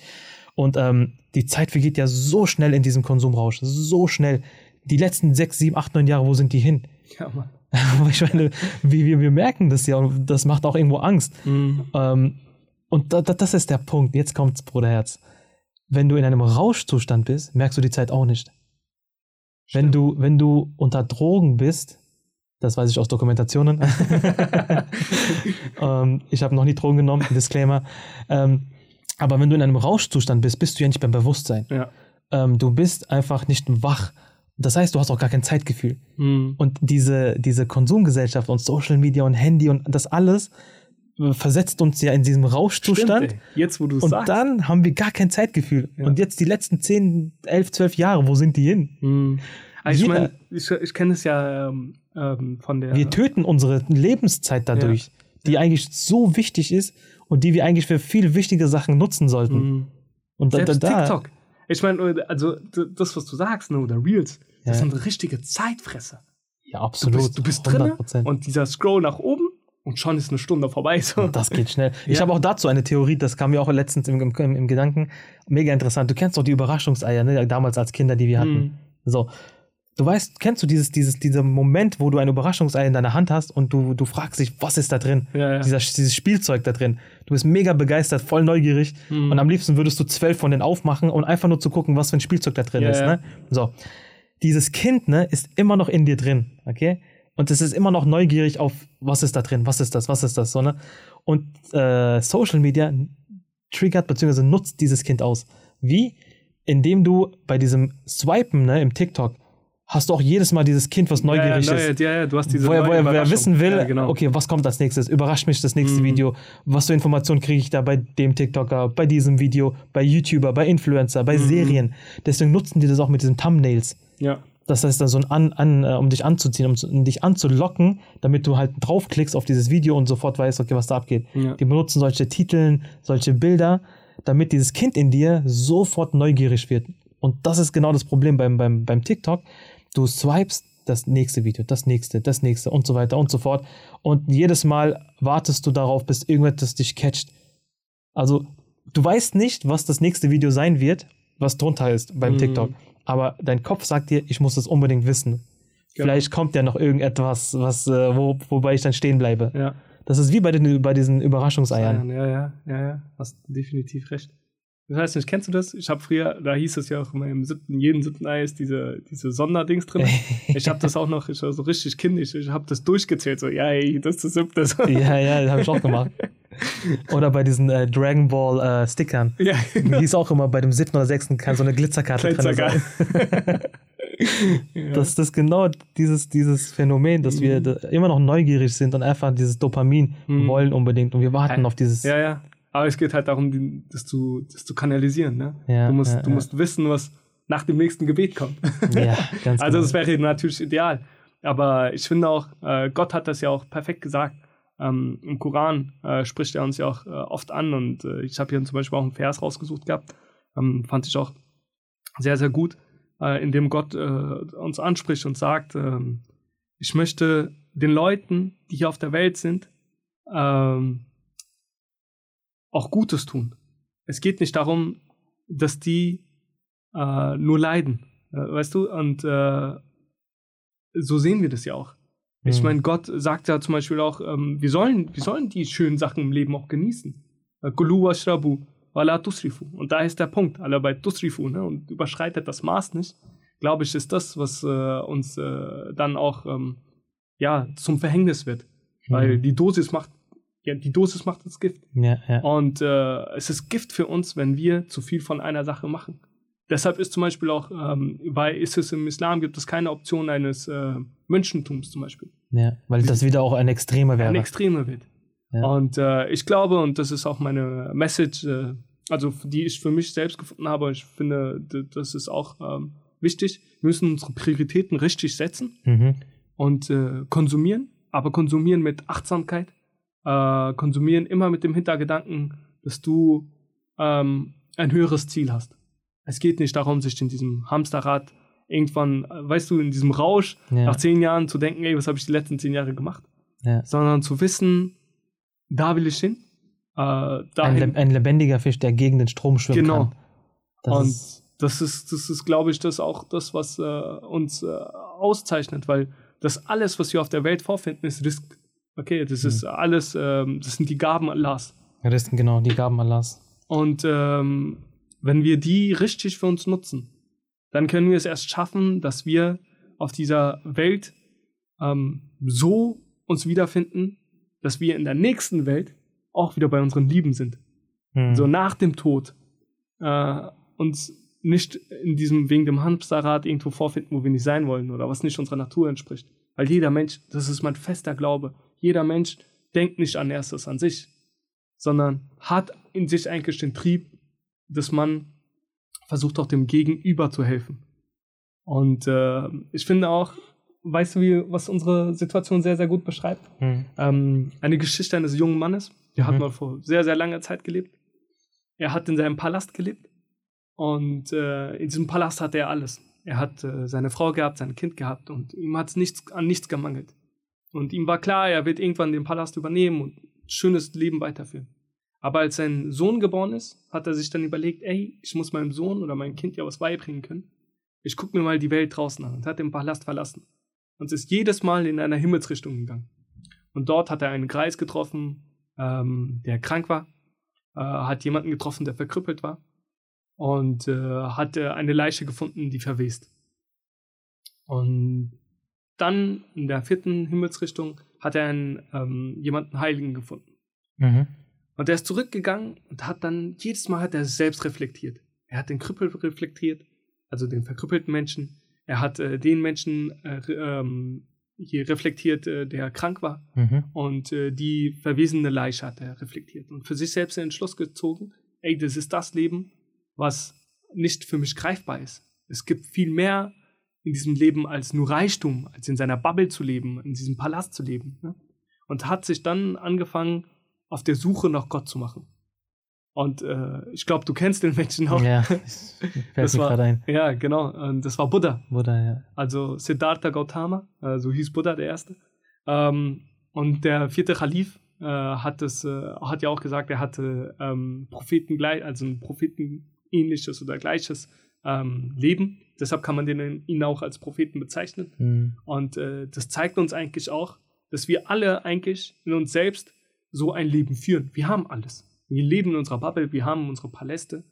Und ähm, die Zeit vergeht ja so schnell in diesem Konsumrausch, so schnell. Die letzten sechs, sieben, acht, neun Jahre, wo sind die hin?
Ja, Mann.
ich meine, wir, wir, wir merken das ja und das macht auch irgendwo Angst.
Mhm.
Ähm, und da, da, das ist der Punkt. Jetzt kommt's, Bruderherz. Wenn du in einem Rauschzustand bist, merkst du die Zeit auch nicht. Wenn du, wenn du unter Drogen bist, das weiß ich aus Dokumentationen. ähm, ich habe noch nie Drogen genommen, Disclaimer. Ähm, aber wenn du in einem Rauschzustand bist, bist du ja nicht beim Bewusstsein.
Ja.
Ähm, du bist einfach nicht wach. Das heißt, du hast auch gar kein Zeitgefühl.
Mhm.
Und diese, diese Konsumgesellschaft und Social Media und Handy und das alles äh, versetzt uns ja in diesem Rauschzustand.
Stimmt. Jetzt, wo du
und
sagst.
dann haben wir gar kein Zeitgefühl.
Ja.
Und jetzt die letzten 10, 11, 12 Jahre, wo sind die hin?
Mhm. Also ich meine, ich, ich kenne es ja ähm, ähm, von der.
Wir töten unsere Lebenszeit dadurch, die eigentlich so wichtig ist und die wir eigentlich für viel wichtige Sachen nutzen sollten.
Mhm.
Und da, da,
Selbst
da,
TikTok. Ich meine, also das, was du sagst, ne, oder Reels, das
Ja.
sind richtige Zeitfresser.
Ja,
Du
absolut.
bist, du bist drin
100%.
und dieser Scroll nach oben und schon ist eine Stunde vorbei. So.
Das geht schnell. Ich
Ja.
habe auch dazu eine Theorie, das kam mir auch letztens im, im, im Gedanken. Mega interessant. Du kennst doch die Überraschungseier, ne? damals als Kinder, die wir hatten.
Mhm.
So. Du weißt, kennst du dieses, dieses, dieser Moment, wo du ein Überraschungsei in deiner Hand hast und du, du fragst dich, was ist da drin?
Ja, ja.
Dieser, dieses Spielzeug da drin. Du bist mega begeistert, voll neugierig
Mhm.
und am liebsten würdest du zwölf von denen aufmachen und einfach nur zu gucken, was für ein Spielzeug da drin ist. Ne? So. Dieses Kind ne, ist immer noch in dir drin, okay? Und es ist immer noch neugierig auf, was ist da drin, was ist das, was ist das, so, ne? Und äh, Social Media triggert bzw. nutzt dieses Kind aus. Wie? Indem du bei diesem Swipen ne, im TikTok hast du auch jedes Mal dieses Kind, was neugierig
ja, ja,
ist.
ja, ja, du hast diese
Wo er, wo er, wissen will,
Ja, genau.
okay, was kommt als nächstes? Überrascht mich das nächste
Mhm.
Video? Was für Informationen kriege ich da bei dem TikToker, bei diesem Video, bei YouTuber, bei Influencer, bei
Mhm.
Serien? Deswegen nutzen die das auch mit diesen Thumbnails.
Ja.
Das heißt dann so ein an, an, äh, um dich anzuziehen, um, dich anzulocken, damit du halt draufklickst auf dieses Video und sofort weißt, okay, was da abgeht.
Ja.
Die benutzen solche Titel, solche Bilder, damit dieses Kind in dir sofort neugierig wird. Und das ist genau das Problem beim, beim, beim TikTok. Du swipest das nächste Video, das nächste, das nächste und so weiter und so fort. Und jedes Mal wartest du darauf, bis irgendetwas dich catcht. Also, du weißt nicht, was das nächste Video sein wird, was drunter ist beim
Mhm.
TikTok. Aber dein Kopf sagt dir, ich muss das unbedingt wissen.
Genau.
Vielleicht kommt ja noch irgendetwas, was, äh, wo, wobei ich dann stehen bleibe.
Ja.
Das ist wie bei, den, bei diesen Überraschungseiern.
Ja, ja, ja, ja, hast definitiv recht. Ich weiß nicht, kennst du das? Ich habe früher, da hieß es ja auch immer im siebten, jeden siebten Ei ist diese, diese Sonderdings drin. ich habe das auch noch, ich war so richtig kindisch, ich habe das durchgezählt, so, ja, ey, das ist das siebte.
Ja, ja, das habe ich auch gemacht. Oder bei diesen äh, Dragon Ball äh, Stickern.
ja,
Die ist auch immer bei dem siebten oder sechsten kann so eine Glitzerkarte drin sein. Das, das ist genau dieses, dieses Phänomen, dass wir
Mhm.
da immer noch neugierig sind und einfach dieses Dopamin
Mhm.
wollen unbedingt und wir warten auf dieses.
ja, ja. Aber es geht halt darum, das zu, das zu kanalisieren, ne?
Ja,
du musst,
ja,
du musst wissen, was nach dem nächsten Gebet kommt.
Ja, ganz
also
genau.
das wäre natürlich ideal. Aber ich finde auch, äh, Gott hat das ja auch perfekt gesagt. Ähm, Im Koran äh, spricht er uns ja auch äh, oft an und äh, ich habe hier zum Beispiel auch einen Vers rausgesucht gehabt. Ähm, fand ich auch sehr, sehr gut, äh, in dem Gott äh, uns anspricht und sagt, ähm, ich möchte den Leuten, die hier auf der Welt sind, ähm, auch Gutes tun. Es geht nicht darum, dass die äh, nur leiden, äh, weißt du? Und äh, so sehen wir das ja auch. Ich
Mhm.
meine, Gott sagt ja zum Beispiel auch, ähm, wir, sollen, wir sollen die schönen Sachen im Leben auch genießen. Äh, Kulu washrabu wala tusrifu. Und da ist der Punkt, alle bei tusrifu, ne? und überschreitet das Maß nicht. Glaube ich, ist das, was äh, uns äh, dann auch ähm, ja, zum Verhängnis wird. Weil
Mhm.
die Dosis macht, ja, die Dosis macht das Gift.
Ja, ja.
Und äh, es ist Gift für uns, wenn wir zu viel von einer Sache machen. Deshalb ist zum Beispiel auch ähm, bei ISIS im Islam gibt es keine Option eines äh, Mönchentums zum Beispiel.
ja. Weil das wieder auch ein Extremer wäre.
Ein Extreme wird.
Ja.
Und äh, ich glaube, und das ist auch meine Message, äh, also die ich für mich selbst gefunden habe, ich finde, das ist auch ähm, wichtig. Wir müssen unsere Prioritäten richtig setzen
Mhm.
und äh, konsumieren, aber konsumieren mit Achtsamkeit, äh, konsumieren immer mit dem Hintergedanken, dass du ähm, ein höheres Ziel hast. Es geht nicht darum, sich in diesem Hamsterrad irgendwann, äh, weißt du, in diesem Rausch
Ja.
nach zehn Jahren zu denken, ey, was habe ich die letzten zehn Jahre gemacht,
Ja.
sondern zu wissen, da will ich hin. Äh,
Ein, le- ein lebendiger Fisch, der gegen den Strom schwimmen
Genau.
kann. Das
Und
ist,
das ist, das ist, glaube ich, das auch das, was äh, uns äh, auszeichnet, weil das alles, was wir auf der Welt vorfinden, ist Risk. Okay, das ist alles, ähm, das sind die Gaben Allahs.
Risten, genau, die Gaben Allahs.
Und ähm, wenn wir die richtig für uns nutzen, dann können wir es erst schaffen, dass wir auf dieser Welt ähm, so uns wiederfinden, dass wir in der nächsten Welt auch wieder bei unseren Lieben sind.
Mhm.
so nach dem Tod äh, uns nicht in diesem wegen dem Hamsterrad irgendwo vorfinden, wo wir nicht sein wollen oder was nicht unserer Natur entspricht. Weil jeder Mensch, das ist mein fester Glaube, jeder Mensch denkt nicht an erstes an sich, sondern hat in sich eigentlich den Trieb, dass man versucht auch dem Gegenüber zu helfen. Und äh, ich finde auch, weißt du, wie, was unsere Situation sehr, sehr gut beschreibt?
Mhm.
ähm, eine Geschichte eines jungen Mannes. Der hat
Mhm.
mal vor sehr, sehr langer Zeit gelebt. Er hat in seinem Palast gelebt. Und äh, in diesem Palast hatte er alles. Er hat äh, seine Frau gehabt, sein Kind gehabt und ihm hat es nichts, an nichts gemangelt. Und ihm war klar, er wird irgendwann den Palast übernehmen und ein schönes Leben weiterführen. Aber als sein Sohn geboren ist, hat er sich dann überlegt, ey, ich muss meinem Sohn oder meinem Kind ja was beibringen können. Ich gucke mir mal die Welt draußen an und hat den Palast verlassen und ist jedes Mal in einer Himmelsrichtung gegangen. Und dort hat er einen Kreis getroffen, ähm, der krank war, äh, hat jemanden getroffen, der verkrüppelt war und äh, hat äh, eine Leiche gefunden, die verwest. Und dann in der vierten Himmelsrichtung hat er einen, ähm, jemanden Heiligen gefunden.
Mhm.
Und er ist zurückgegangen und hat dann, jedes Mal hat er selbst reflektiert. Er hat den Krüppel reflektiert, also den verkrüppelten Menschen. Er hat äh, den Menschen äh, ähm, hier reflektiert, äh, der krank war.
Mhm.
Und äh, die verwesene Leiche hat er reflektiert. Und für sich selbst den Entschluss gezogen, ey, das ist das Leben, was nicht für mich greifbar ist. Es gibt viel mehr in diesem Leben als nur Reichtum, als in seiner Bubble zu leben, in diesem Palast zu leben. Ne? Und hat sich dann angefangen, auf der Suche nach Gott zu machen. Und äh, ich glaube, du kennst den Menschen auch.
Ja, das
Das war-
ein.
Ja, genau. Und das war Buddha.
Buddha, ja.
Also Siddhartha Gautama, äh, so hieß Buddha der Erste. Ähm, und der vierte Kalif äh, hat es, äh, hat ja auch gesagt, er hatte ähm, Propheten gleich, also ein Prophetenähnliches oder gleiches ähm, Leben. Deshalb kann man den, ihn auch als Propheten bezeichnen.
Mhm.
Und äh, das zeigt uns eigentlich auch, dass wir alle eigentlich in uns selbst so ein Leben führen. Wir haben alles. Wir leben in unserer Bubble, wir haben unsere Paläste.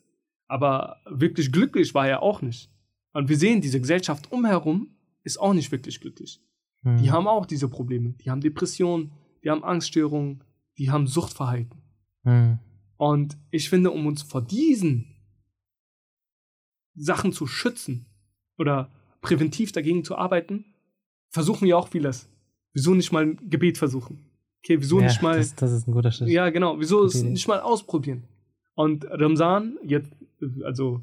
Aber wirklich glücklich war er auch nicht. Und wir sehen, diese Gesellschaft umherum ist auch nicht wirklich glücklich.
Mhm.
Die haben auch diese Probleme. Die haben Depressionen, die haben Angststörungen, die haben Suchtverhalten.
Mhm.
Und ich finde, um uns vor diesen Sachen zu schützen oder präventiv dagegen zu arbeiten, versuchen wir auch vieles. Wieso nicht mal ein Gebet versuchen? Okay, wieso
ja,
nicht mal.
Das, das ist ein guter Schritt.
ja, genau. Wieso es nicht mal ausprobieren? Und Ramsan, jetzt, also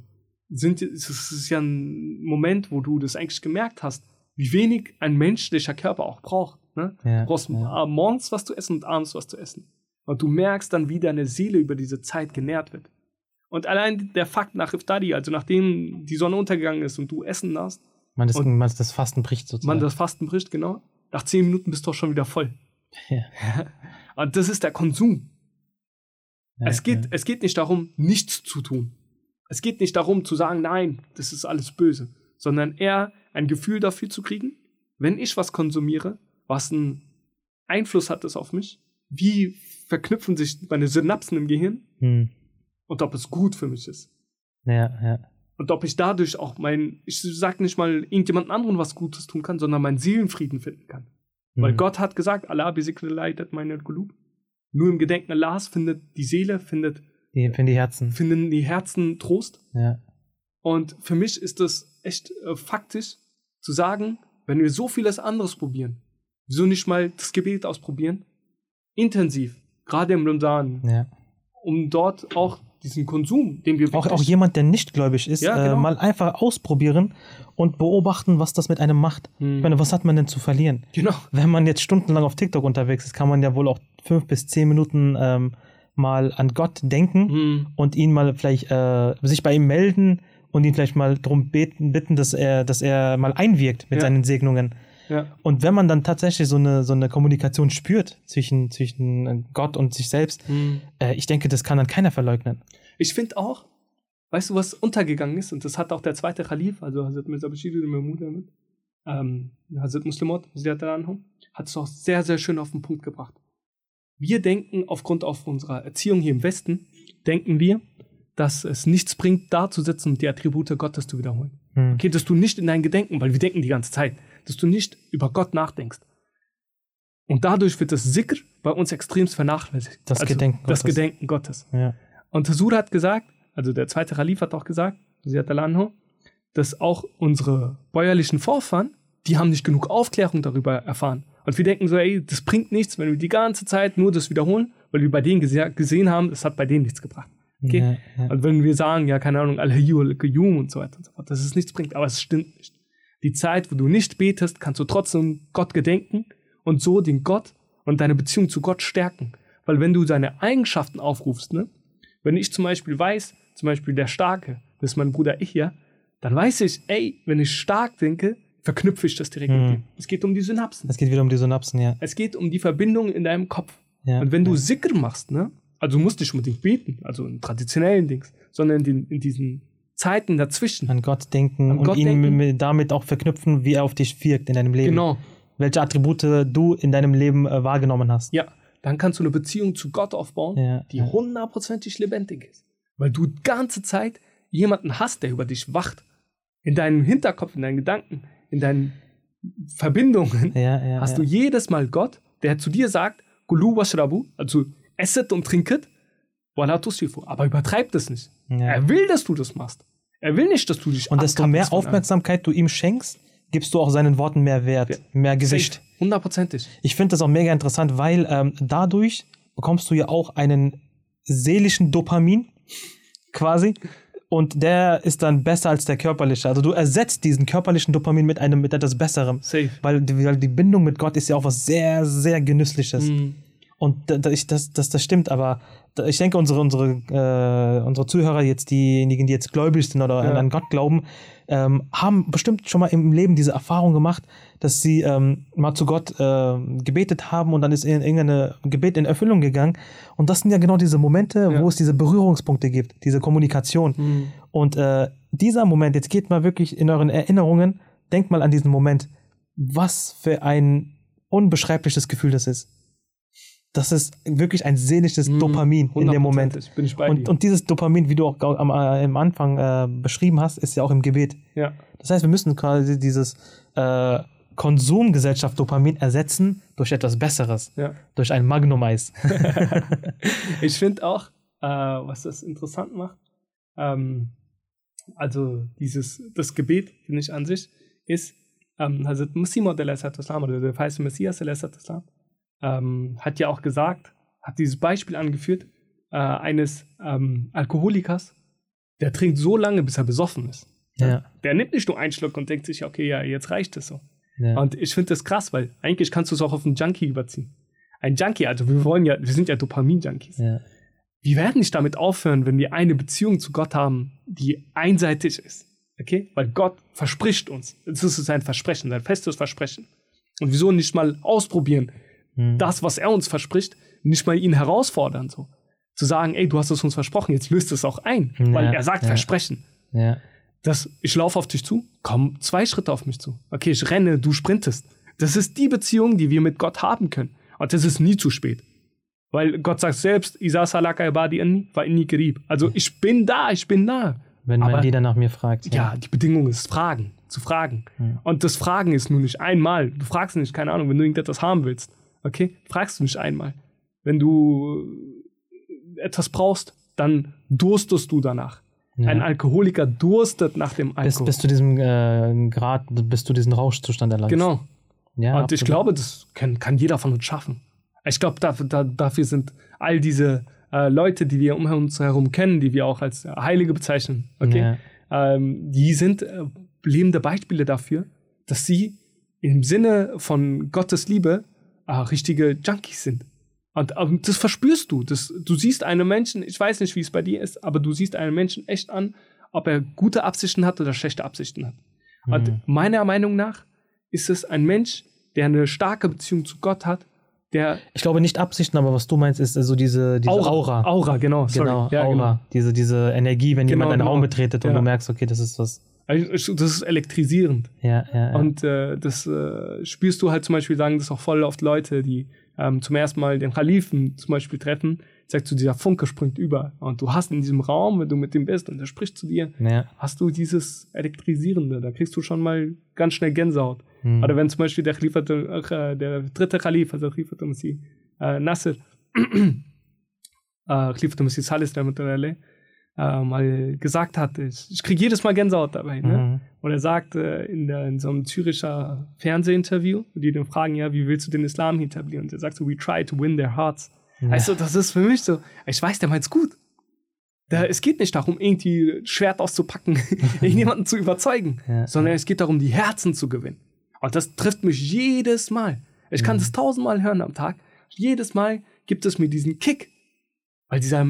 sind, es ist ja ein Moment, wo du das eigentlich gemerkt hast, wie wenig ein menschlicher Körper auch braucht. Ne?
Ja,
du brauchst
ja.
morgens was zu essen und abends was zu essen. Und du merkst dann, wie deine Seele über diese Zeit genährt wird. Und allein der Fakt nach Iftari, also nachdem die Sonne untergegangen ist und du Essen hast,
Man, das, man das Fasten bricht sozusagen.
man das Fasten bricht, genau, nach zehn Minuten bist du auch schon wieder voll.
Ja.
Und das ist der Konsum.
Ja,
es, geht,
ja.
es geht nicht darum, nichts zu tun. Es geht nicht darum zu sagen, nein, das ist alles böse, sondern eher ein Gefühl dafür zu kriegen, wenn ich was konsumiere, was einen Einfluss hat es auf mich, wie verknüpfen sich meine Synapsen im Gehirn
Hm.
Und ob es gut für mich ist.
Ja, ja.
Und ob ich dadurch auch mein, ich sag nicht mal irgendjemand anderen was Gutes tun kann, sondern meinen Seelenfrieden finden kann. Weil
Hm.
Gott hat gesagt, Allah leitet meine Gelub. Nur im Gedenken Allahs findet die Seele, findet,
Die, für die Herzen.
finden die Herzen Trost.
Ja.
Und für mich ist das echt äh, faktisch zu sagen, wenn wir so vieles anderes probieren, wieso nicht mal das Gebet ausprobieren? Intensiv, gerade im Ramadan,
ja.
um dort auch diesen Konsum, den wir
Auch, auch jemand, der nicht gläubig ist,
Ja, genau.
äh, mal einfach ausprobieren und beobachten, was das mit einem macht.
Hm.
Ich meine, was hat man denn zu verlieren?
genau,
Wenn man jetzt stundenlang auf TikTok unterwegs ist, kann man ja wohl auch fünf bis zehn Minuten ähm, mal an Gott denken
Hm.
und ihn mal vielleicht äh, sich bei ihm melden und ihn vielleicht mal darum beten, bitten, dass er, dass er mal einwirkt mit
Ja.
seinen Segnungen.
Ja,
Und wenn man dann tatsächlich so eine, so eine Kommunikation spürt zwischen, zwischen äh, Gott und sich selbst,
Hm.
äh, ich denke, das kann dann keiner verleugnen.
Ich finde auch, weißt du, was untergegangen ist? Und das hat auch der zweite Khalif, also Hazrat Mirza Bashir Mahmud damit, ähm, Hazrat Muslimot, hat es auch sehr, sehr schön auf den Punkt gebracht. Wir denken, aufgrund auf unserer Erziehung hier im Westen, denken wir, dass es nichts bringt, da zu sitzen und die Attribute Gottes zu wiederholen.
Hm.
Okay, dass du nicht in dein Gedenken, weil wir denken die ganze Zeit, dass du nicht über Gott nachdenkst. Und dadurch wird das Sikr bei uns extremst vernachlässigt. Also
Das Gedenken
Das
Gottes.
Gedenken Gottes.
Ja.
Und Hasur hat gesagt, also der zweite Khalif hat auch gesagt, al-Anhu, dass auch unsere bäuerlichen Vorfahren, die haben nicht genug Aufklärung darüber erfahren. Und wir denken so, ey, das bringt nichts, wenn wir die ganze Zeit nur das wiederholen, weil wir bei denen gese gesehen haben, es hat bei denen nichts gebracht. Okay?
Ja, ja.
Und wenn wir sagen, ja, keine Ahnung, Al-Hayyu, Al-Qayyum und so weiter und so fort, dass es nichts bringt, aber es stimmt nicht. Die Zeit, wo du nicht betest, kannst du trotzdem Gott gedenken und so den Gott und deine Beziehung zu Gott stärken. Weil wenn du seine Eigenschaften aufrufst, ne, wenn ich zum Beispiel weiß, zum Beispiel der Starke, das ist mein Bruder ich ja, dann weiß ich, ey, wenn ich stark denke, verknüpfe ich das direkt
Mhm.
mit ihm. Es geht um die Synapsen.
Es geht wieder um die Synapsen, ja.
Es geht um die Verbindung in deinem Kopf.
ja.
Und wenn du Sikr machst, ne, also du musst nicht unbedingt beten, also in traditionellen Dings, sondern in, in diesen Zeiten dazwischen.
an Gott denken
An
und
Gott
ihn
denken.
mit- damit auch verknüpfen, wie er auf dich wirkt in deinem Leben.
Genau.
Welche Attribute du in deinem Leben äh, wahrgenommen hast.
Ja, dann kannst du eine Beziehung zu Gott aufbauen,
Ja,
die hundertprozentig lebendig ist. Weil du die ganze Zeit jemanden hast, der über dich wacht. In deinem Hinterkopf, in deinen Gedanken, in deinen Verbindungen
Ja, ja,
hast du jedes Mal Gott, der zu dir sagt, Gulu washrabu, also esset und trinket, wala. Aber übertreib das nicht.
Ja.
Er will, dass du das machst. Er will nicht, dass du dich
Und desto mehr Aufmerksamkeit du ihm schenkst, gibst du auch seinen Worten mehr Wert,
Ja.
mehr. Gewicht.
Hundertprozentig.
Ich finde das auch mega interessant, weil ähm, dadurch bekommst du ja auch einen seelischen Dopamin quasi. Und der ist dann besser als der körperliche. Also du ersetzt diesen körperlichen Dopamin mit einem mit etwas Besserem.
Safe.
Weil die, weil die Bindung mit Gott ist ja auch was sehr, sehr Genüssliches.
Mhm.
Und da, da, ich, das, das, das stimmt, aber ich denke, unsere, unsere, äh, unsere Zuhörer, jetzt diejenigen, die jetzt gläubig sind oder
Ja.
an Gott glauben, ähm, haben bestimmt schon mal im Leben diese Erfahrung gemacht, dass sie ähm, mal zu Gott äh, gebetet haben und dann ist ihnen irgendein Gebet in Erfüllung gegangen. Und das sind ja genau diese Momente,
Ja.
wo es diese Berührungspunkte gibt, diese Kommunikation.
Mhm.
Und äh, dieser Moment, jetzt geht mal wirklich in euren Erinnerungen, denkt mal an diesen Moment, was für ein unbeschreibliches Gefühl das ist. Das ist wirklich ein seelisches
Mhm.
Dopamin in dem Moment.
Bin ich bei
Und,
dir.
und dieses Dopamin, wie du auch am, äh, am Anfang äh, beschrieben hast, ist ja auch im Gebet.
ja.
Das heißt, wir müssen quasi dieses äh, Konsumgesellschaft Dopamin ersetzen durch etwas Besseres,
ja.
durch ein Magnum-Eis.
Ich finde auch, äh, was das interessant macht, ähm, also dieses, das Gebet, finde ich an sich, ist, ähm, also oder der Messias ähm, hat ja auch gesagt, hat dieses Beispiel angeführt, äh, eines ähm, Alkoholikers, der trinkt so lange, bis er besoffen ist.
Ja.
Der nimmt nicht nur einen Schluck und denkt sich, okay, ja, jetzt reicht es so.
Ja.
Und ich finde das krass, weil eigentlich kannst du es auch auf einen Junkie überziehen. Ein Junkie, also wir wollen ja, wir sind ja Dopamin-Junkies.
ja.
Wir werden nicht damit aufhören, wenn wir eine Beziehung zu Gott haben, die einseitig ist. Okay? Weil Gott verspricht uns. Das ist sein Versprechen, sein festes Versprechen. Und wieso nicht mal ausprobieren,
Hm.
das, was er uns verspricht, nicht mal ihn herausfordern, so. Zu sagen, ey, du hast es uns versprochen, jetzt löst es auch ein.
Ja,
weil er sagt
ja.
Versprechen.
ja.
Das, ich laufe auf dich zu, komm zwei Schritte auf mich zu. Okay, ich renne, du sprintest. Das ist die Beziehung, die wir mit Gott haben können. Und das ist nie zu spät. Weil Gott sagt selbst, Isa salaka ibadi anni, wa inni gerib. Also ich bin da, ich bin da.
Wenn
Aber-
man die dann nach mir fragt.
Ja, die Bedingung ist Fragen, zu fragen.
Ja.
Und das Fragen ist nur nicht einmal. Du fragst nicht, keine Ahnung, wenn du irgendetwas haben willst. Okay? Fragst du nicht einmal. Wenn du etwas brauchst, dann durstest du danach.
Ja.
Ein Alkoholiker durstet nach dem
bis,
Alkohol.
bis zu diesem äh, Grad, bis du diesen Rauschzustand erlangst.
genau.
Ja,
Und ich
absolut.
glaube, das kann, kann jeder von uns schaffen. Ich glaube, dafür, da, dafür sind all diese äh, Leute, die wir um uns herum kennen, die wir auch als äh, Heilige bezeichnen, okay?
Ja.
ähm, die sind äh, lebende Beispiele dafür, dass sie im Sinne von Gottes Liebe äh, richtige Junkies sind. Und ähm, das verspürst du. Das, du siehst einen Menschen, ich weiß nicht, wie es bei dir ist, aber du siehst einen Menschen echt an, ob er gute Absichten hat oder schlechte Absichten hat. Und
Mhm.
meiner Meinung nach ist es ein Mensch, der eine starke Beziehung zu Gott hat, der
Ich glaube nicht Absichten, aber was du meinst, ist so diese, diese Aura.
Aura, genau. Sorry.
Genau,
ja,
Aura.
Genau.
Diese, diese Energie, wenn
Genau,
jemand einen
genau.
Raum betretet und
Ja.
du merkst, okay, das ist was.
Also, das ist elektrisierend.
Ja, ja, ja.
Und äh, das äh, spürst du halt zum Beispiel, sagen das auch voll oft Leute, die ähm, zum ersten Mal den Kalifen zum Beispiel treffen, sagst du, dieser Funke springt über. Und du hast in diesem Raum, wenn du mit dem bist und er spricht zu dir,
ja.
hast du dieses Elektrisierende. Da kriegst du schon mal ganz schnell Gänsehaut.
Hm.
Oder wenn zum Beispiel der, Khalifa, äh, der dritte Kalif, also Khalifa Masih äh, Nasser, äh, Khalifa Masih Salis, der mit der äh, mal gesagt hat, ich, ich kriege jedes Mal Gänsehaut dabei. Ne?
Mhm.
Und er sagt äh, in, der, in so einem Züricher Fernsehinterview, die den fragen, ja, wie willst du den Islam etablieren? Und er sagt so, we try to win their hearts.
Ja.
Du, das ist für mich so, ich weiß, der meint's gut. Da, es geht nicht darum, irgendwie Schwert auszupacken, irgendjemanden zu überzeugen,
Ja.
sondern es geht darum, die Herzen zu gewinnen. Und das trifft mich jedes Mal. Ich kann
Mhm.
das tausendmal hören am Tag. Jedes Mal gibt es mir diesen Kick, weil dieser,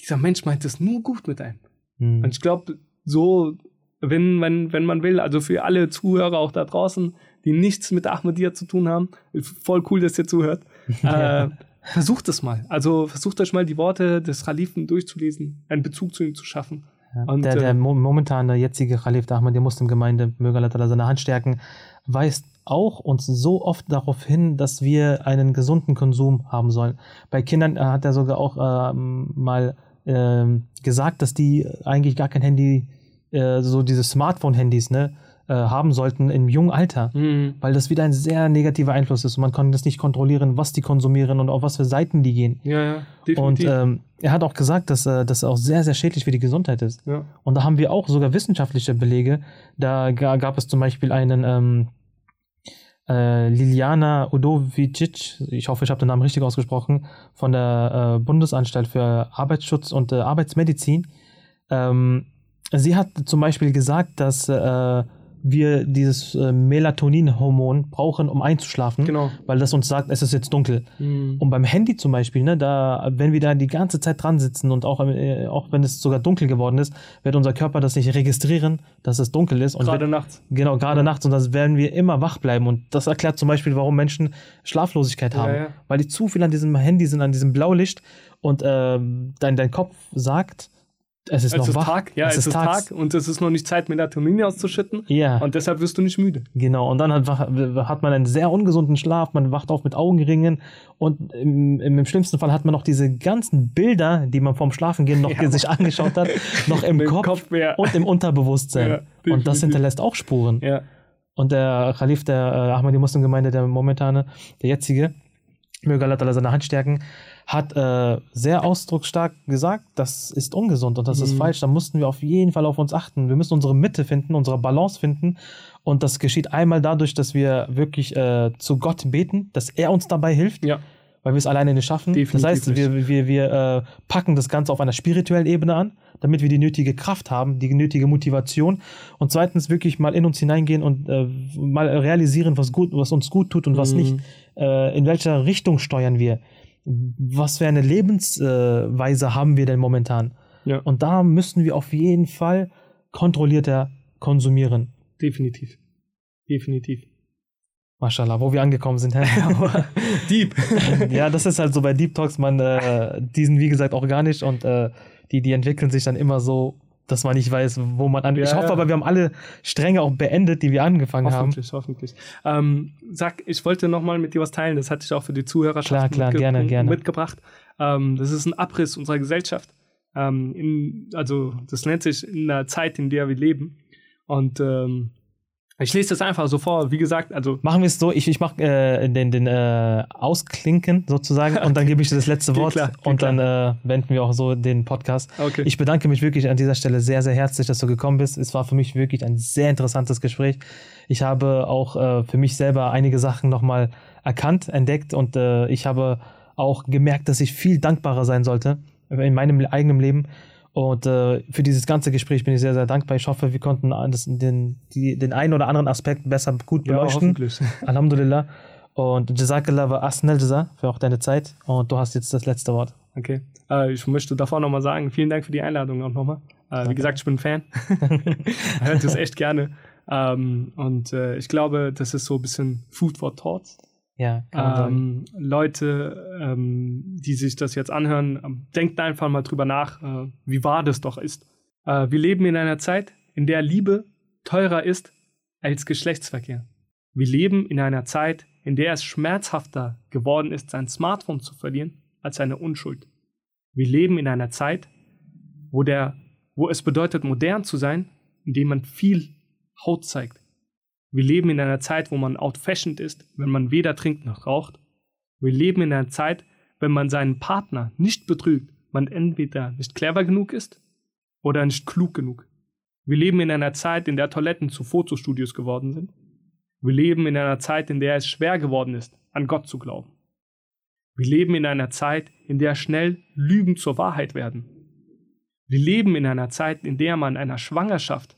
dieser Mensch meint es nur gut mit einem.
Hm.
Und ich glaube, so, wenn, wenn, wenn man will, also für alle Zuhörer auch da draußen, die nichts mit Ahmadiyya zu tun haben, voll cool, dass ihr zuhört, äh, versucht es mal. Also versucht euch mal die Worte des Khalifen durchzulesen, einen Bezug zu ihm zu schaffen.
Ja.
Und,
der, der
äh,
mo momentan der jetzige Khalif der Ahmad, der Muslimgemeinde, möge Allah seine Hand stärken, weist auch uns so oft darauf hin, dass wir einen gesunden Konsum haben sollen. Bei Kindern äh, hat er sogar auch ähm, mal ähm, gesagt, dass die eigentlich gar kein Handy, äh, so diese Smartphone-Handys, ne, äh, haben sollten im jungen Alter.
Mhm.
Weil das wieder ein sehr negativer Einfluss ist und man kann das nicht kontrollieren, was die konsumieren und auf was für Seiten die gehen.
Ja, ja,
Und
definitiv.
ähm, er hat auch gesagt, dass äh, das auch sehr, sehr schädlich für die Gesundheit ist.
ja.
Und da haben wir auch sogar wissenschaftliche Belege. Da ga- gab es zum Beispiel einen ähm, äh, Liliana Udovicic, ich hoffe, ich habe den Namen richtig ausgesprochen, von der äh, Bundesanstalt für Arbeitsschutz und äh, Arbeitsmedizin. Ähm, sie hat zum Beispiel gesagt, dass äh, wir dieses äh, Melatonin-Hormon brauchen, um einzuschlafen,
Genau.
weil das uns sagt, es ist jetzt dunkel.
Mhm.
Und beim Handy zum Beispiel, ne, da, wenn wir da die ganze Zeit dran sitzen und auch, äh, auch wenn es sogar dunkel geworden ist, wird unser Körper das nicht registrieren, dass es dunkel ist. Und
Gerade
wird,
nachts.
genau, gerade nachts. Und das werden wir immer wach bleiben. Und das erklärt zum Beispiel, warum Menschen Schlaflosigkeit
Ja,
haben.
ja.
Weil die zu viel an diesem Handy sind, an diesem Blaulicht. Und ähm, dein, dein Kopf sagt, es ist
Es
noch
ist
wach.
Tag, ja, es, ist
tags.
Tag und es ist noch nicht Zeit, Melatonin auszuschütten.
Ja.
Und deshalb wirst du nicht müde.
Genau, und dann hat, hat man einen sehr ungesunden Schlaf, man wacht auf mit Augenringen und im, im, im schlimmsten Fall hat man noch diese ganzen Bilder, die man vorm Schlafengehen noch
Ja.
sich angeschaut hat, noch im
Im
Kopf,
Kopf, ja.
und im Unterbewusstsein.
Ja,
und das hinterlässt auch Spuren.
Ja.
Und der Khalif der äh, Ahmadi Muslimgemeinde, der momentane, der jetzige, möge Allah seine Hand stärken, hat äh, sehr ausdrucksstark gesagt, das ist ungesund und das ist
Mhm.
falsch. Da mussten wir auf jeden Fall auf uns achten. Wir müssen unsere Mitte finden, unsere Balance finden. Und das geschieht einmal dadurch, dass wir wirklich äh, zu Gott beten, dass er uns dabei hilft.
Ja.
weil wir es alleine nicht schaffen.
Definitiv
das heißt, wir, wir, wir äh, packen das Ganze auf einer spirituellen Ebene an, damit wir die nötige Kraft haben, die nötige Motivation und zweitens wirklich mal in uns hineingehen und äh, mal realisieren, was, gut, was uns gut tut und was
Mhm.
nicht. Äh, in welcher Richtung steuern wir? Was für eine Lebensweise haben wir denn momentan?
Ja.
Und da müssen wir auf jeden Fall kontrollierter konsumieren.
Definitiv. Definitiv.
Mashallah, wo wir angekommen sind.
Deep.
ja, das ist halt so bei Deep Talks, man, äh, die sind wie gesagt organisch und äh, die, die entwickeln sich dann immer so, dass man nicht weiß, wo man an.
Ja,
ich hoffe
ja.
aber, wir haben alle Stränge auch beendet, die wir angefangen haben.
Hoffentlich, hoffentlich. Ähm, sag, ich wollte nochmal mit dir was teilen, das hatte ich auch für die Zuhörerschaft
Klar, klar, gerne, gerne.
mitgebracht. Ähm, das ist ein Abriss unserer Gesellschaft. Ähm, in, also, das nennt sich in der Zeit, in der wir leben. Und ähm, ich lese das einfach so vor. Wie gesagt, also
Machen wir es so, ich, ich mache äh, den, den äh, Ausklinken sozusagen und dann gebe ich dir das letzte Wort
klar,
und dann äh, beenden wir auch so den Podcast.
Okay.
Ich bedanke mich wirklich an dieser Stelle sehr, sehr herzlich, dass du gekommen bist. Es war für mich wirklich ein sehr interessantes Gespräch. Ich habe auch äh, für mich selber einige Sachen nochmal erkannt, entdeckt und äh, ich habe auch gemerkt, dass ich viel dankbarer sein sollte in meinem eigenen Leben. Und äh, für dieses ganze Gespräch bin ich sehr, sehr dankbar. Ich hoffe, wir konnten alles- den, die, den einen oder anderen Aspekt besser gut
ja,
beleuchten.
hoffentlich.
Alhamdulillah. Und Jazakallah wa asnal Jaza für auch deine Zeit. Und du hast jetzt das letzte Wort.
Okay. Äh, ich möchte davor nochmal sagen, vielen Dank für die Einladung auch nochmal. Äh, wie gesagt, ich bin ein Fan. Hört es echt gerne. Ähm, und äh, ich glaube, das ist so ein bisschen Food for Thoughts.
Ja.
Ähm, Leute, ähm, die sich das jetzt anhören, ähm, denkt einfach mal drüber nach, äh, wie wahr das doch ist. Äh, wir leben in einer Zeit, in der Liebe teurer ist als Geschlechtsverkehr. Wir leben in einer Zeit, in der es schmerzhafter geworden ist, sein Smartphone zu verlieren, als seine Unschuld. Wir leben in einer Zeit, wo, der, wo es bedeutet, modern zu sein, indem man viel Haut zeigt. Wir leben in einer Zeit, wo man outfashioned ist, wenn man weder trinkt noch raucht. Wir leben in einer Zeit, wenn man seinen Partner nicht betrügt, man entweder nicht clever genug ist oder nicht klug genug. Wir leben in einer Zeit, in der Toiletten zu Fotostudios geworden sind. Wir leben in einer Zeit, in der es schwer geworden ist, an Gott zu glauben. Wir leben in einer Zeit, in der schnell Lügen zur Wahrheit werden. Wir leben in einer Zeit, in der man einer Schwangerschaft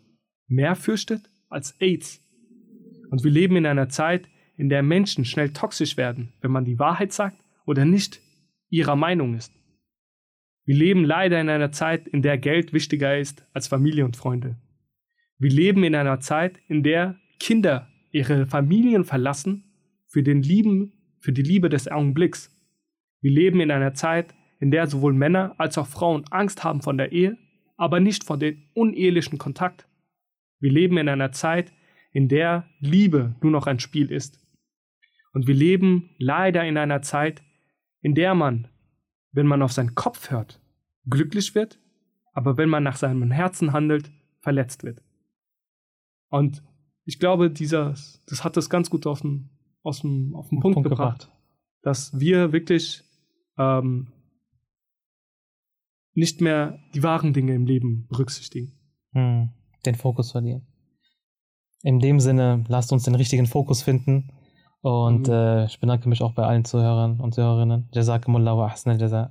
mehr fürchtet als AIDS. Und wir leben in einer Zeit, in der Menschen schnell toxisch werden, wenn man die Wahrheit sagt oder nicht ihrer Meinung ist. Wir leben leider in einer Zeit, in der Geld wichtiger ist als Familie und Freunde. Wir leben in einer Zeit, in der Kinder ihre Familien verlassen für den Lieben, für die Liebe des Augenblicks. Wir leben in einer Zeit, in der sowohl Männer als auch Frauen Angst haben vor der Ehe, aber nicht vor dem unehelichen Kontakt. Wir leben in einer Zeit, in der Liebe nur noch ein Spiel ist. Und wir leben leider in einer Zeit, in der man, wenn man auf seinen Kopf hört, glücklich wird, aber wenn man nach seinem Herzen handelt, verletzt wird. Und ich glaube, dieser, das hat das ganz gut auf den, aus dem, auf den Punkt,
Punkt
gebracht,
gebracht.
dass wir wirklich ähm, nicht mehr die wahren Dinge im Leben berücksichtigen.
Hm, den Fokus verlieren. In dem Sinne, lasst uns den richtigen Fokus finden. Und
Mhm.
äh, ich bedanke mich auch bei allen Zuhörern und Zuhörerinnen. Jazakumullah wa ahsanal jaza.